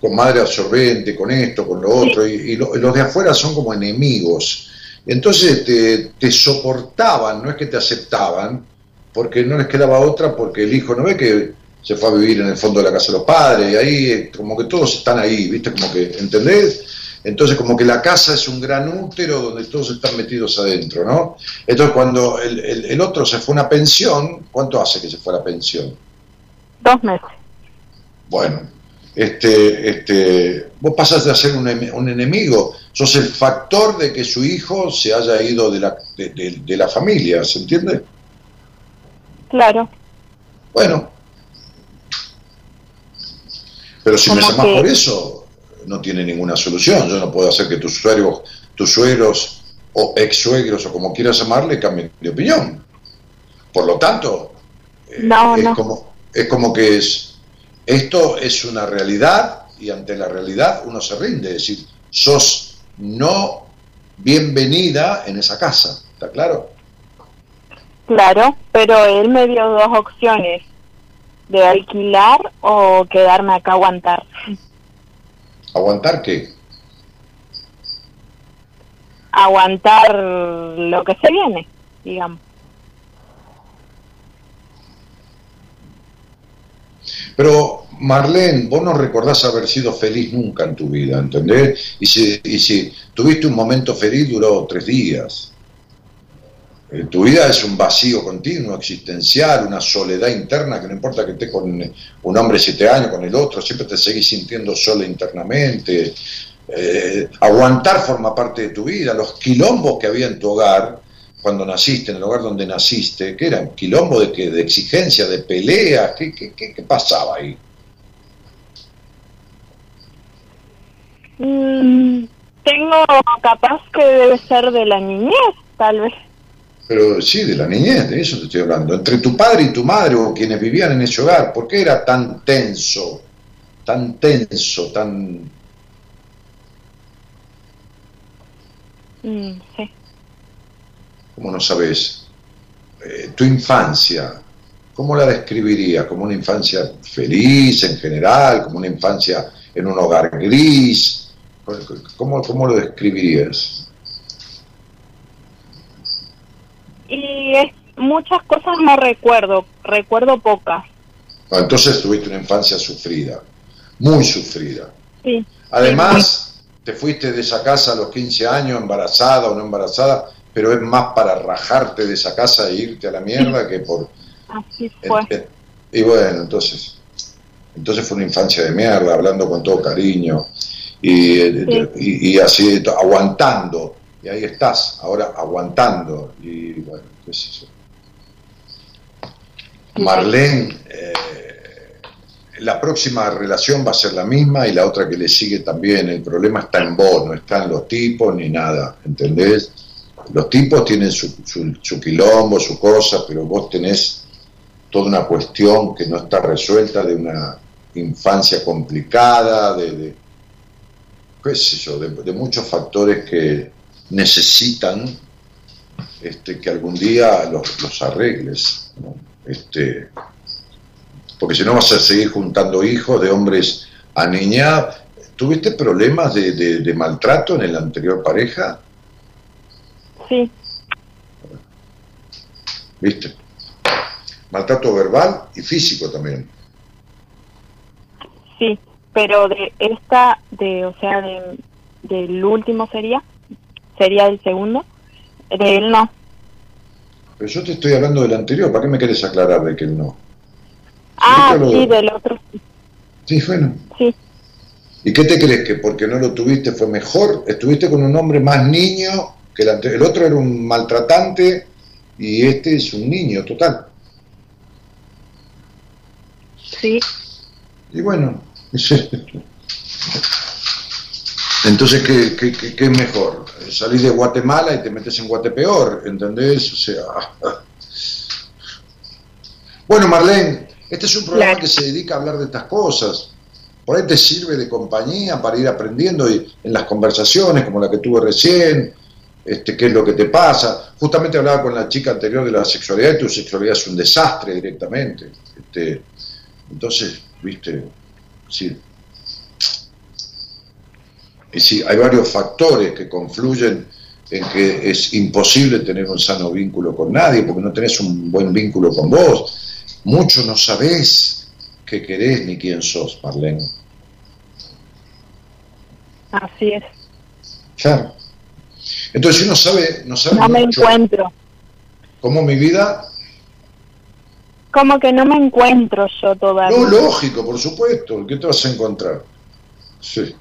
con madre absorbente, con esto, con lo otro, y, y lo- los de afuera son como enemigos. Entonces te, te soportaban, no es que te aceptaban, porque no les quedaba otra, porque el hijo no ve que se fue a vivir en el fondo de la casa de los padres, y ahí eh, como que todos están ahí, ¿viste? Como que, ¿entendés? Entonces como que la casa es un gran útero donde todos están metidos adentro, ¿no? Entonces cuando el, el- el otro se fue a una pensión, ¿cuánto hace que se fue a la pensión? Dos meses. Bueno, este, este, vos pasas de ser un, un enemigo, sos el factor de que su hijo se haya ido de la, de, de- de la familia, ¿se entiende? Claro. Bueno, pero si me Como llamás que- por eso, no tiene ninguna solución. Yo no puedo hacer que tus suegros, tus suegros o ex suegros o como quieras llamarle cambien de opinión. Por lo tanto, eh, No, es, no. Como, es como que es, esto es una realidad y ante la realidad uno se rinde. Es decir, sos no bienvenida en esa casa. ¿Está claro? Claro, pero él me dio dos opciones, de alquilar o quedarme acá a aguantar. ¿Aguantar qué? Aguantar lo que se viene, digamos. Pero Marlene, vos no recordás haber sido feliz nunca en tu vida, ¿entendés? Y si, y si tuviste un momento feliz duró tres días. Eh, tu vida es un vacío continuo, existencial, una soledad interna que no importa que estés con un hombre siete años, con el otro, siempre te seguís sintiendo sola internamente. Eh, aguantar forma parte de tu vida. Los quilombos que había en tu hogar, cuando naciste, en el hogar donde naciste, ¿qué eran? ¿Quilombo de, qué? de exigencia, de peleas? ¿Qué, qué, qué, qué pasaba ahí? Mm, tengo capaz que debe ser de la niñez, tal vez. Pero sí, de la niñez, de eso te estoy hablando. Entre tu padre y tu madre o quienes vivían en ese hogar, ¿por qué era tan tenso? Tan tenso, tan... Mm, sí. ¿Cómo no sabes? Eh, tu infancia, ¿cómo la describiría? ¿Como una infancia feliz en general? ¿Como una infancia en un hogar gris? ¿Cómo, cómo lo describirías? Y es, muchas cosas no recuerdo, recuerdo pocas. Ah, Entonces tuviste una infancia sufrida, muy sufrida. Sí. Además, te fuiste de esa casa a los 15 años, embarazada o no embarazada, pero es más para rajarte de esa casa e irte a la mierda que por... Así fue. Y bueno, entonces, entonces fue una infancia de mierda, hablando con todo cariño y, y, y así, aguantando. Y ahí estás, ahora aguantando. Y bueno, qué sé yo. Marlene, eh, la próxima relación va a ser la misma y la otra que le sigue también. El problema está en vos, no está en los tipos ni nada, ¿entendés? Los tipos tienen su, su, su quilombo, su cosa, pero vos tenés toda una cuestión que no está resuelta de una infancia complicada, de, de qué sé yo, de, de muchos factores que necesitan este, que algún día los, los arregles. ¿no? Este, porque si no vas a seguir juntando hijos de hombres a niña. ¿Tuviste problemas de, de- de maltrato en la anterior pareja? Sí, ¿Viste? Maltrato verbal y físico también. sí, pero de esta, de, o sea, de, del último sería, sería el segundo, de él no. Pero yo te estoy hablando del anterior, ¿para qué me quieres aclarar de que él no? Ah, lo- sí, del otro, Sí, bueno. sí. ¿Y qué te crees? ¿Que porque no lo tuviste fue mejor? Estuviste con un hombre más niño que el anterior. El otro era un maltratante y este es un niño total. Sí, Y bueno, [laughs] entonces, ¿qué, qué, qué- qué es mejor? Salís de Guatemala y te metes en Guatepeor, ¿entendés? O sea... [laughs] Bueno, Marlene, este es un programa que se dedica a hablar de estas cosas. Por ahí te sirve de compañía para ir aprendiendo y en las conversaciones como la que tuve recién, este, qué es lo que te pasa. Justamente hablaba con la chica anterior de la sexualidad y tu sexualidad es un desastre directamente. Este, entonces, viste, sí. Y sí, hay varios factores que confluyen en que es imposible tener un sano vínculo con nadie porque no tenés un buen vínculo con vos. Mucho no sabés qué querés ni quién sos, Marlene. así es. Claro. Entonces, si uno sabe, no sabe No me mucho encuentro. cómo mi vida, Como que no me encuentro yo todavía. no, lógico, por supuesto, ¿qué te vas a encontrar? Sí.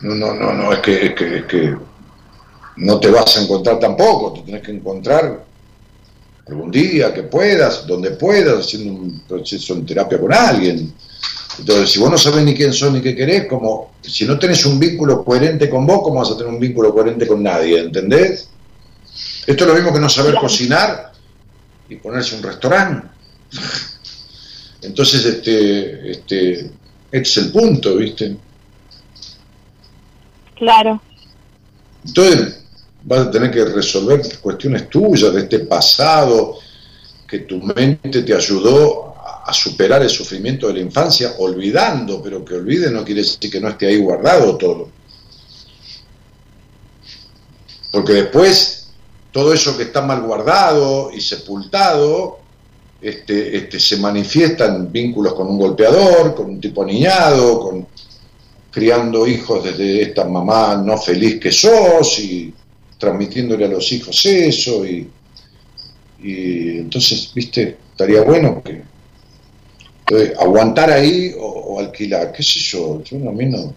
No, no, no, no, es que, es que, es que no te vas a encontrar tampoco, te tenés que encontrar algún día que puedas, donde puedas, haciendo un proceso en terapia con alguien. Entonces, si vos no sabés ni quién sos ni qué querés, como si no tenés un vínculo coherente con vos, ¿cómo vas a tener un vínculo coherente con nadie? ¿Entendés? Esto es lo mismo que no saber cocinar y ponerse un restaurante. Entonces, este, este, este es el punto, ¿viste? Claro, Entonces vas a tener que resolver cuestiones tuyas de este pasado que tu mente te ayudó a- superar el sufrimiento de la infancia, olvidando, pero que olvide no quiere decir que no esté ahí guardado todo. Porque después todo eso que está mal guardado y sepultado este, este, se manifiesta en vínculos con un golpeador, con un tipo aniñado, con criando hijos desde esta mamá no feliz que sos y transmitiéndole a los hijos eso y, y entonces, viste, estaría bueno que eh, aguantar ahí o, o alquilar, qué sé yo, yo no, a mí no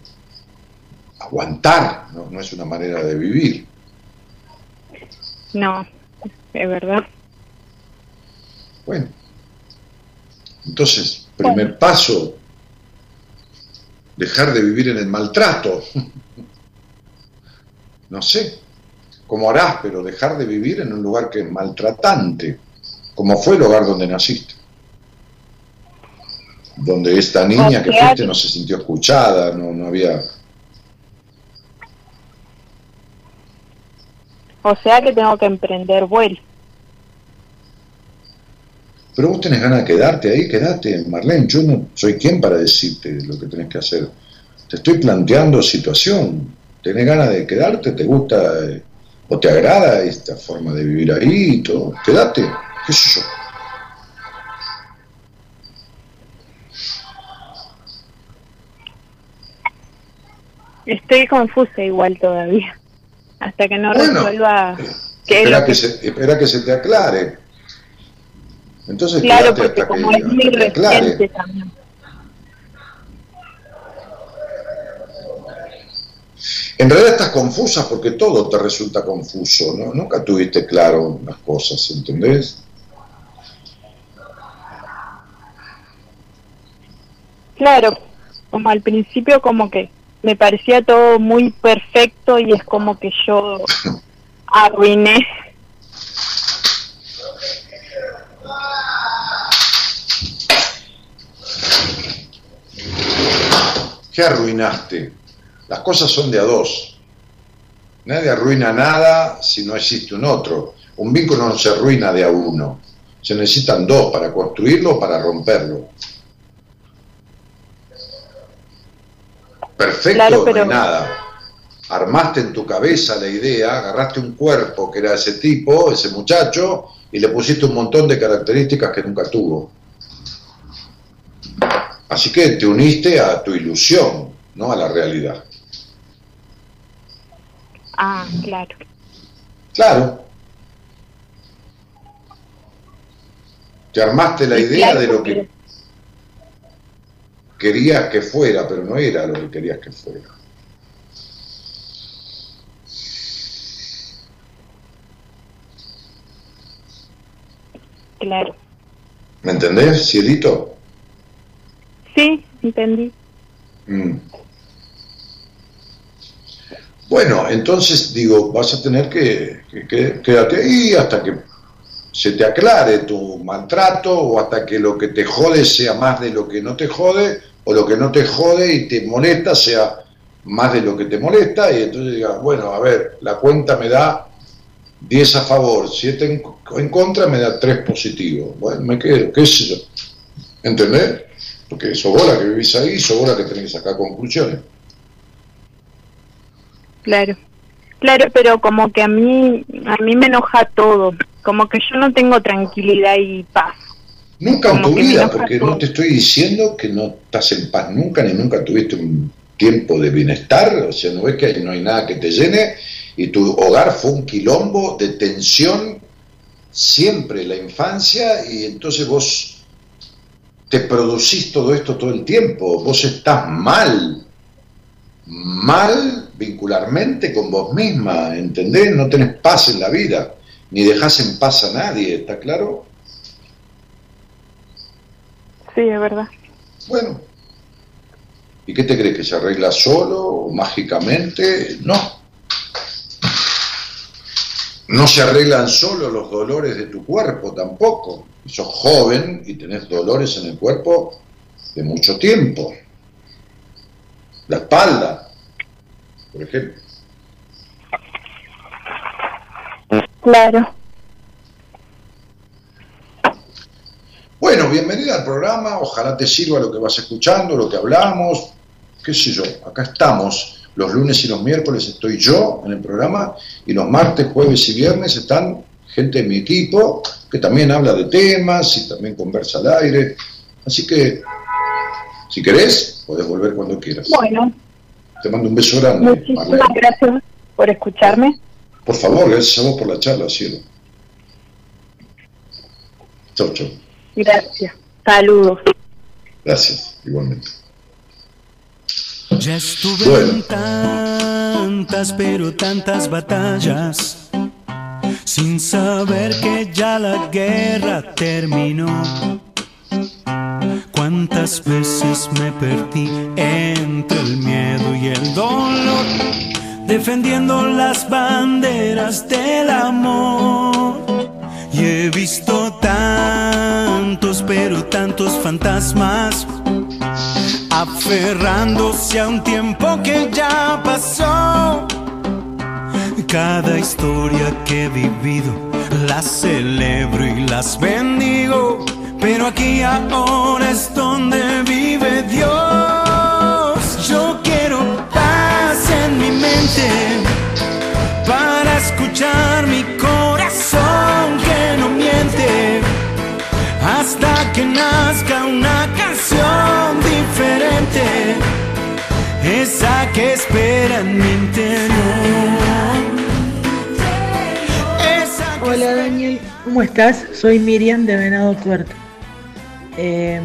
aguantar no, no es una manera de vivir. no, es verdad. Bueno, entonces, primer paso, dejar de vivir en el maltrato. No sé cómo harás, pero dejar de vivir en un lugar que es maltratante, como fue el hogar donde naciste. Donde esta niña que O fuiste no se sintió escuchada, no, no había... O sea que tengo que emprender vuelo. Pero vos tenés ganas de quedarte ahí, quedate, Marlene. Yo no soy quien para decirte lo que tenés que hacer. Te estoy planteando situación. ¿Tenés ganas de quedarte? ¿Te gusta eh, o te agrada esta forma de vivir ahí y todo? Quédate, qué sé yo. Estoy confusa igual todavía. Hasta que no Bueno, resuelva qué Espera que, que... se, espera que se te aclare. Entonces, claro, porque hasta como que, es muy reciente también. En realidad estás confusa porque todo te resulta confuso, ¿no? Nunca tuviste claro las cosas, ¿entendés? Claro, como al principio como que me parecía todo muy perfecto y es como que yo [laughs] arruiné ¿Qué arruinaste? Las cosas son de a dos. Nadie arruina nada si no existe un otro. Un vínculo no se arruina de a uno. Se necesitan dos para construirlo o para romperlo. Perfecto, Claro, pero- no hay nada. Armaste en tu cabeza la idea, agarraste un cuerpo que era ese tipo, ese muchacho, y le pusiste un montón de características que nunca tuvo. Así que te uniste a tu ilusión, no a la realidad. Ah, claro. Claro. Te armaste la idea claro, de lo que querías que fuera, pero no era lo que querías que fuera. Claro. ¿Me entendés, cielito? Sí, entendí. Mm. Bueno, entonces digo, vas a tener que, que- que- quédate ahí hasta que se te aclare tu maltrato o hasta que lo que te jode sea más de lo que no te jode o lo que no te jode y te molesta sea más de lo que te molesta y entonces digas, bueno, a ver, la cuenta me da 10 a favor, 7 en, en contra me da 3 positivo. Bueno, me quedo, qué sé yo. ¿Entendés? Porque sos vos la que vivís ahí, sos vos la que tenés que sacar conclusiones. Claro. Claro, pero como que a mí a mí me enoja todo, como que yo no tengo tranquilidad y paz. Nunca en Como tu que me vida, porque todo. no te estoy diciendo que no estás en paz nunca, ni nunca tuviste un tiempo de bienestar, o sea, no ves que no hay nada que te llene, y tu hogar fue un quilombo de tensión siempre, la infancia, y entonces vos te producís todo esto todo el tiempo, vos estás mal, mal vincularmente con vos misma, ¿entendés? No tenés paz en la vida, ni dejás en paz a nadie, ¿está claro? Sí, es verdad. Bueno, ¿y qué te crees? ¿Que se arregla solo o mágicamente? No. No se arreglan solo los dolores de tu cuerpo tampoco. Sos joven y tenés dolores en el cuerpo de mucho tiempo. La espalda, por ejemplo. Claro. Bueno, bienvenida al programa, ojalá te sirva lo que vas escuchando, lo que hablamos, qué sé yo, acá estamos. Los lunes y los miércoles estoy yo en el programa y los martes, jueves y viernes están gente de mi equipo que también habla de temas y también conversa al aire. Así que, si querés, podés volver cuando quieras. Bueno, Te mando un beso grande. muchísimas Marlene. gracias por escucharme. Por favor, gracias a vos por la charla, cielo. Chau, chau. Gracias. Saludos. Gracias, igualmente. Ya estuve Bueno. en tantas, pero tantas batallas, sin saber que ya la guerra terminó. Cuántas veces me perdí entre el miedo y el dolor, defendiendo las banderas del amor. Y he visto tantos, pero tantos fantasmas aferrándose a un tiempo que ya pasó. Cada historia que he vivido las celebro y las bendigo, pero aquí ahora es donde vive Dios. Yo quiero paz en mi mente para escuchar mi corazón que no miente hasta que nazca una canción que espera en mi interior. Hola Daniel, ¿cómo estás? Soy Miriam de Venado Tuerto. Eh,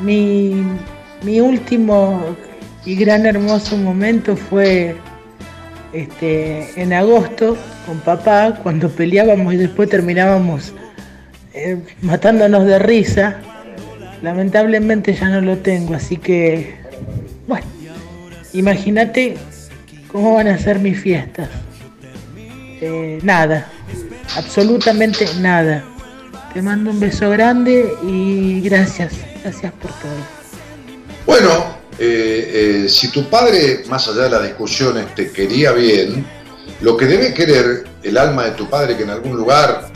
mi, mi último y gran hermoso momento fue este, en agosto con papá, cuando peleábamos y después terminábamos eh, matándonos de risa. lamentablemente ya no lo tengo, así que, imagínate cómo van a ser mis fiestas. Eh, nada, absolutamente nada. Te mando un beso grande y gracias, gracias por todo. Bueno, eh, eh, si tu padre, más allá de las discusiones, te quería bien, lo que debe querer el alma de tu padre, que en algún lugar,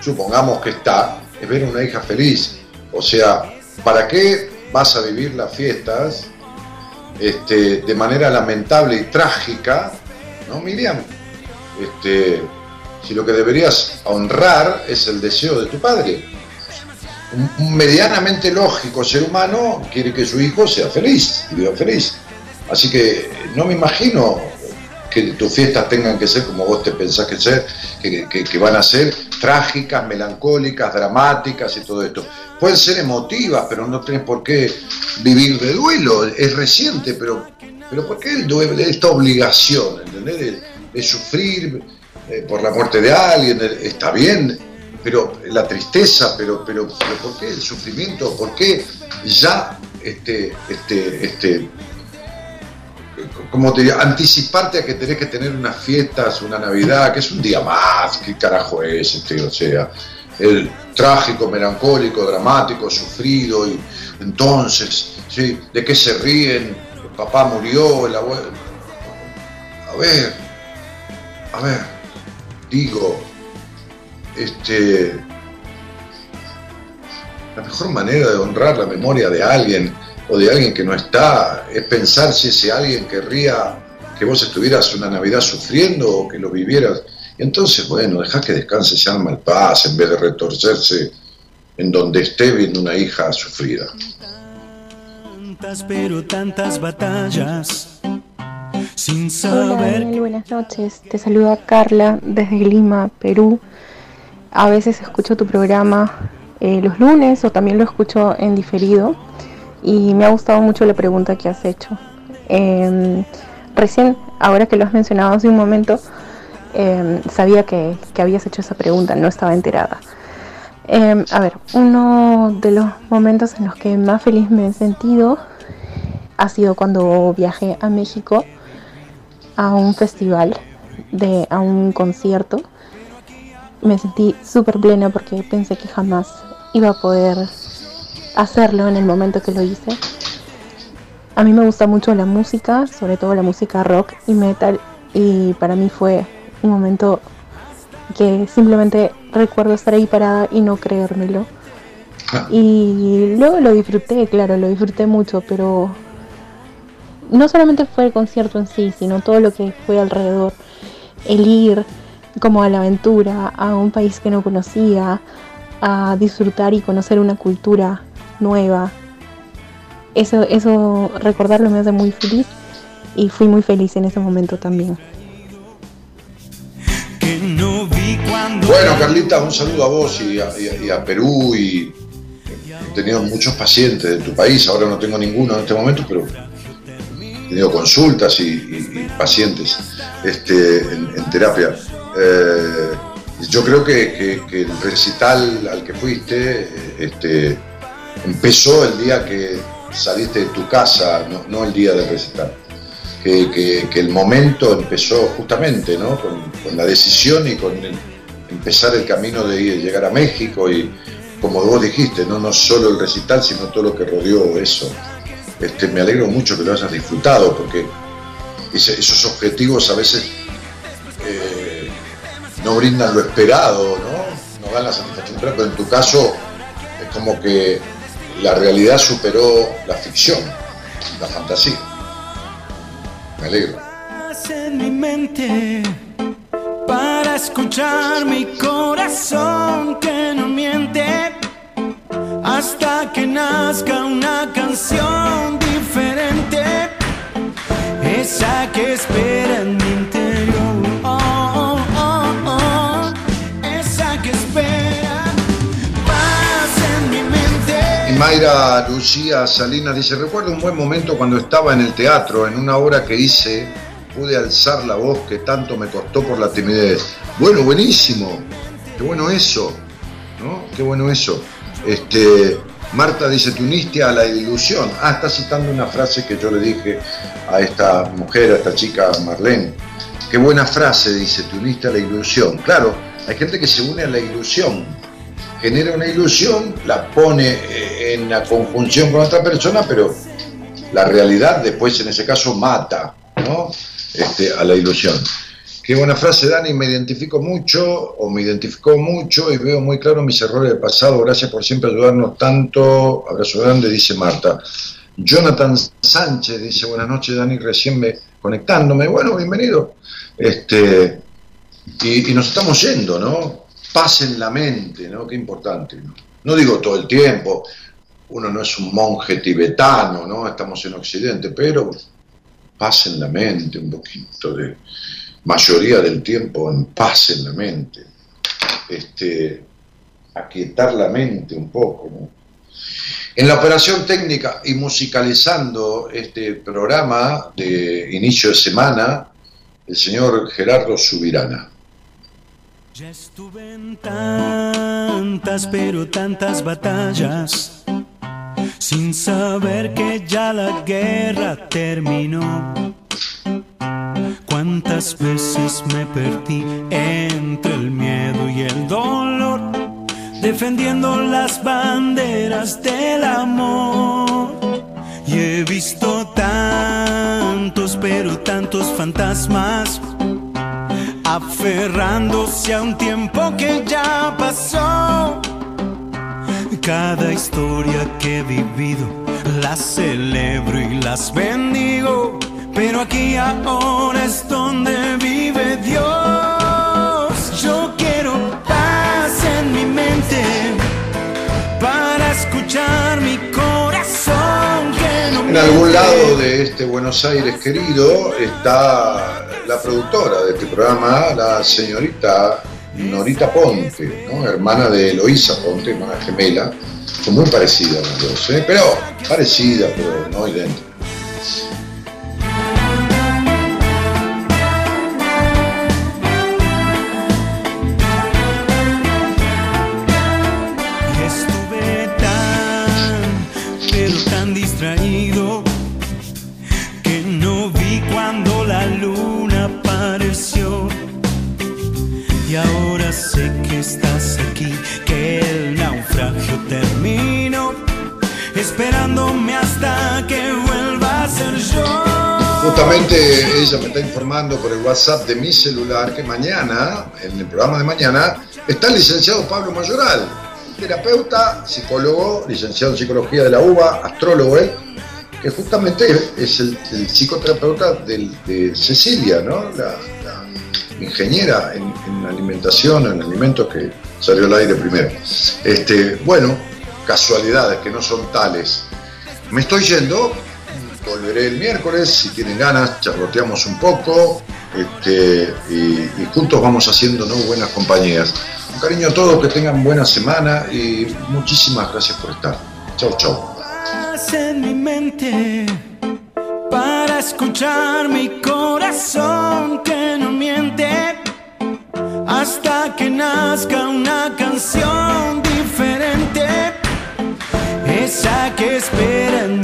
supongamos que está, es ver una hija feliz. O sea, ¿para qué vas a vivir las fiestas este, de manera lamentable y trágica? ¿No, Miriam? Este, si lo que deberías honrar es el deseo de tu padre. Un, medianamente lógico ser humano quiere que su hijo sea feliz y viva feliz. Así que no me imagino tus fiestas tengan que ser como vos te pensás que ser, que, van a ser trágicas, melancólicas, dramáticas y todo esto. Pueden ser emotivas, pero no tenés por qué vivir de duelo. Es reciente, pero, pero ¿por qué esta obligación, ¿entendés? De, sufrir eh, por la muerte de alguien, está bien, pero la tristeza, pero, pero, pero ¿por qué el sufrimiento? ¿Por qué ya este, este, este, como te diría, anticiparte a que tenés que tener unas fiestas, una Navidad, que es un día más, ¿qué carajo es este? O sea, el trágico, melancólico, dramático, sufrido, y entonces, ¿sí? ¿De qué se ríen? El papá murió, el abuelo. A ver, a ver, digo, este. La mejor manera de honrar la memoria de alguien o de alguien que no está, es pensar si ese alguien querría que vos estuvieras una Navidad sufriendo o que lo vivieras. Y entonces, bueno, deja que descanse ese alma en paz en vez de retorcerse en donde esté viendo una hija sufrida. Tantas, pero tantas batallas. Sin saber. Hola, buenas noches. Te saluda Carla desde Lima, Perú. A veces escucho tu programa eh, los lunes o también lo escucho en diferido y me ha gustado mucho la pregunta que has hecho. Em, recién, ahora que lo has mencionado hace un momento, em, sabía que, habías hecho esa pregunta, no estaba enterada. Em, a ver, uno de los momentos en los que más feliz me he sentido ha sido cuando viajé a México a un festival, de, a un concierto. Me sentí súper plena porque pensé que jamás iba a poder hacerlo en el momento que lo hice. A mí me gusta mucho la música, sobre todo la música rock y metal, y para mí fue un momento que simplemente recuerdo estar ahí parada y no creérmelo. Y luego lo disfruté, claro, lo disfruté mucho, pero no solamente fue el concierto en sí, sino todo lo que fue alrededor. El ir como a la aventura, a un país que no conocía, a disfrutar y conocer una cultura nueva. Eso, eso recordarlo me hace muy feliz y fui muy feliz en ese momento también. Bueno, Carlita, un saludo a vos y a, Perú y he tenido muchos pacientes de tu país, ahora no tengo ninguno en este momento, pero he tenido consultas y, pacientes este, en, terapia. Eh, yo creo que, que, el recital al que fuiste este, empezó el día que saliste de tu casa, no, el día del recital. Que, el momento empezó justamente ¿no? con, la decisión y con empezar el camino de, ir, llegar a México y como vos dijiste, no, no solo el recital, sino todo lo que rodeó eso. Este, me alegro mucho que lo hayas disfrutado porque esos objetivos a veces eh, no brindan lo esperado, ¿no? no dan la satisfacción, pero en tu caso es como que la realidad superó la ficción, la fantasía. Me alegro. En mi mente para escuchar mi corazón que no miente hasta que nazca una canción diferente, esa que espera en mi interior. Mayra Lucía Salinas dice, recuerdo un buen momento cuando estaba en el teatro, en una obra que hice, pude alzar la voz que tanto me costó por la timidez. Bueno, buenísimo, qué bueno eso, ¿no? Qué bueno eso. Este, Marta dice, te uniste a la ilusión. Ah, está citando una frase que yo le dije a esta mujer, a esta chica Marlene. Qué buena frase, dice, te uniste a la ilusión. Claro, hay gente que se une a la ilusión, genera una ilusión, la pone eh, en la conjunción con otra persona, pero la realidad después en ese caso mata ¿no? este, a la ilusión. Qué buena frase, Dani, me identifico mucho o me identificó mucho y veo muy claro mis errores del pasado. Gracias por siempre ayudarnos tanto. Abrazo grande, dice Marta. Jonathan Sánchez dice, buenas noches, Dani, recién me conectándome. Bueno, bienvenido. Este, y, nos estamos yendo, ¿no? Paz en la mente, ¿no? Qué importante. ¿no? no digo todo el tiempo, uno no es un monje tibetano, ¿no? Estamos en Occidente, pero paz en la mente, un poquito de mayoría del tiempo en paz en la mente, este, aquietar la mente un poco. En la operación técnica y musicalizando este programa de inicio de semana, el señor Gerardo Subirana. Ya estuve en tantas, pero tantas batallas, sin saber que ya la guerra terminó Cuántas veces me perdí entre el miedo y el dolor, defendiendo las banderas del amor. Y he visto tantos, pero tantos fantasmas, aferrándose a un tiempo que ya pasó. Cada historia que he vivido, la celebro y las bendigo pero aquí ahora es donde vive Algún lado de este Buenos Aires querido está la productora de este programa, la señorita Norita Ponte, hermana de Eloísa Ponte, hermana gemela. Son muy parecidas las dos, ¿eh? pero parecida, pero no idéntica. Esperándome hasta que vuelva a ser yo. Justamente ella me está informando por el WhatsApp de mi celular que mañana, en el programa de mañana, está el licenciado Pablo Mayoral, terapeuta, psicólogo, licenciado en psicología de la UBA, astrólogo que justamente es el, psicoterapeuta de Cecilia, ¿no? La, ingeniera en, en, alimentación, en alimentos que salió al aire primero. Este, bueno, casualidades que no son tales. Me estoy yendo, volveré el miércoles, si tienen ganas, charloteamos un poco este, y, juntos vamos haciendo buenas compañías. Un cariño a todos, que tengan buena semana y muchísimas gracias por estar. Chau, chau. no hasta que nazca una canción diferente, esa que esperan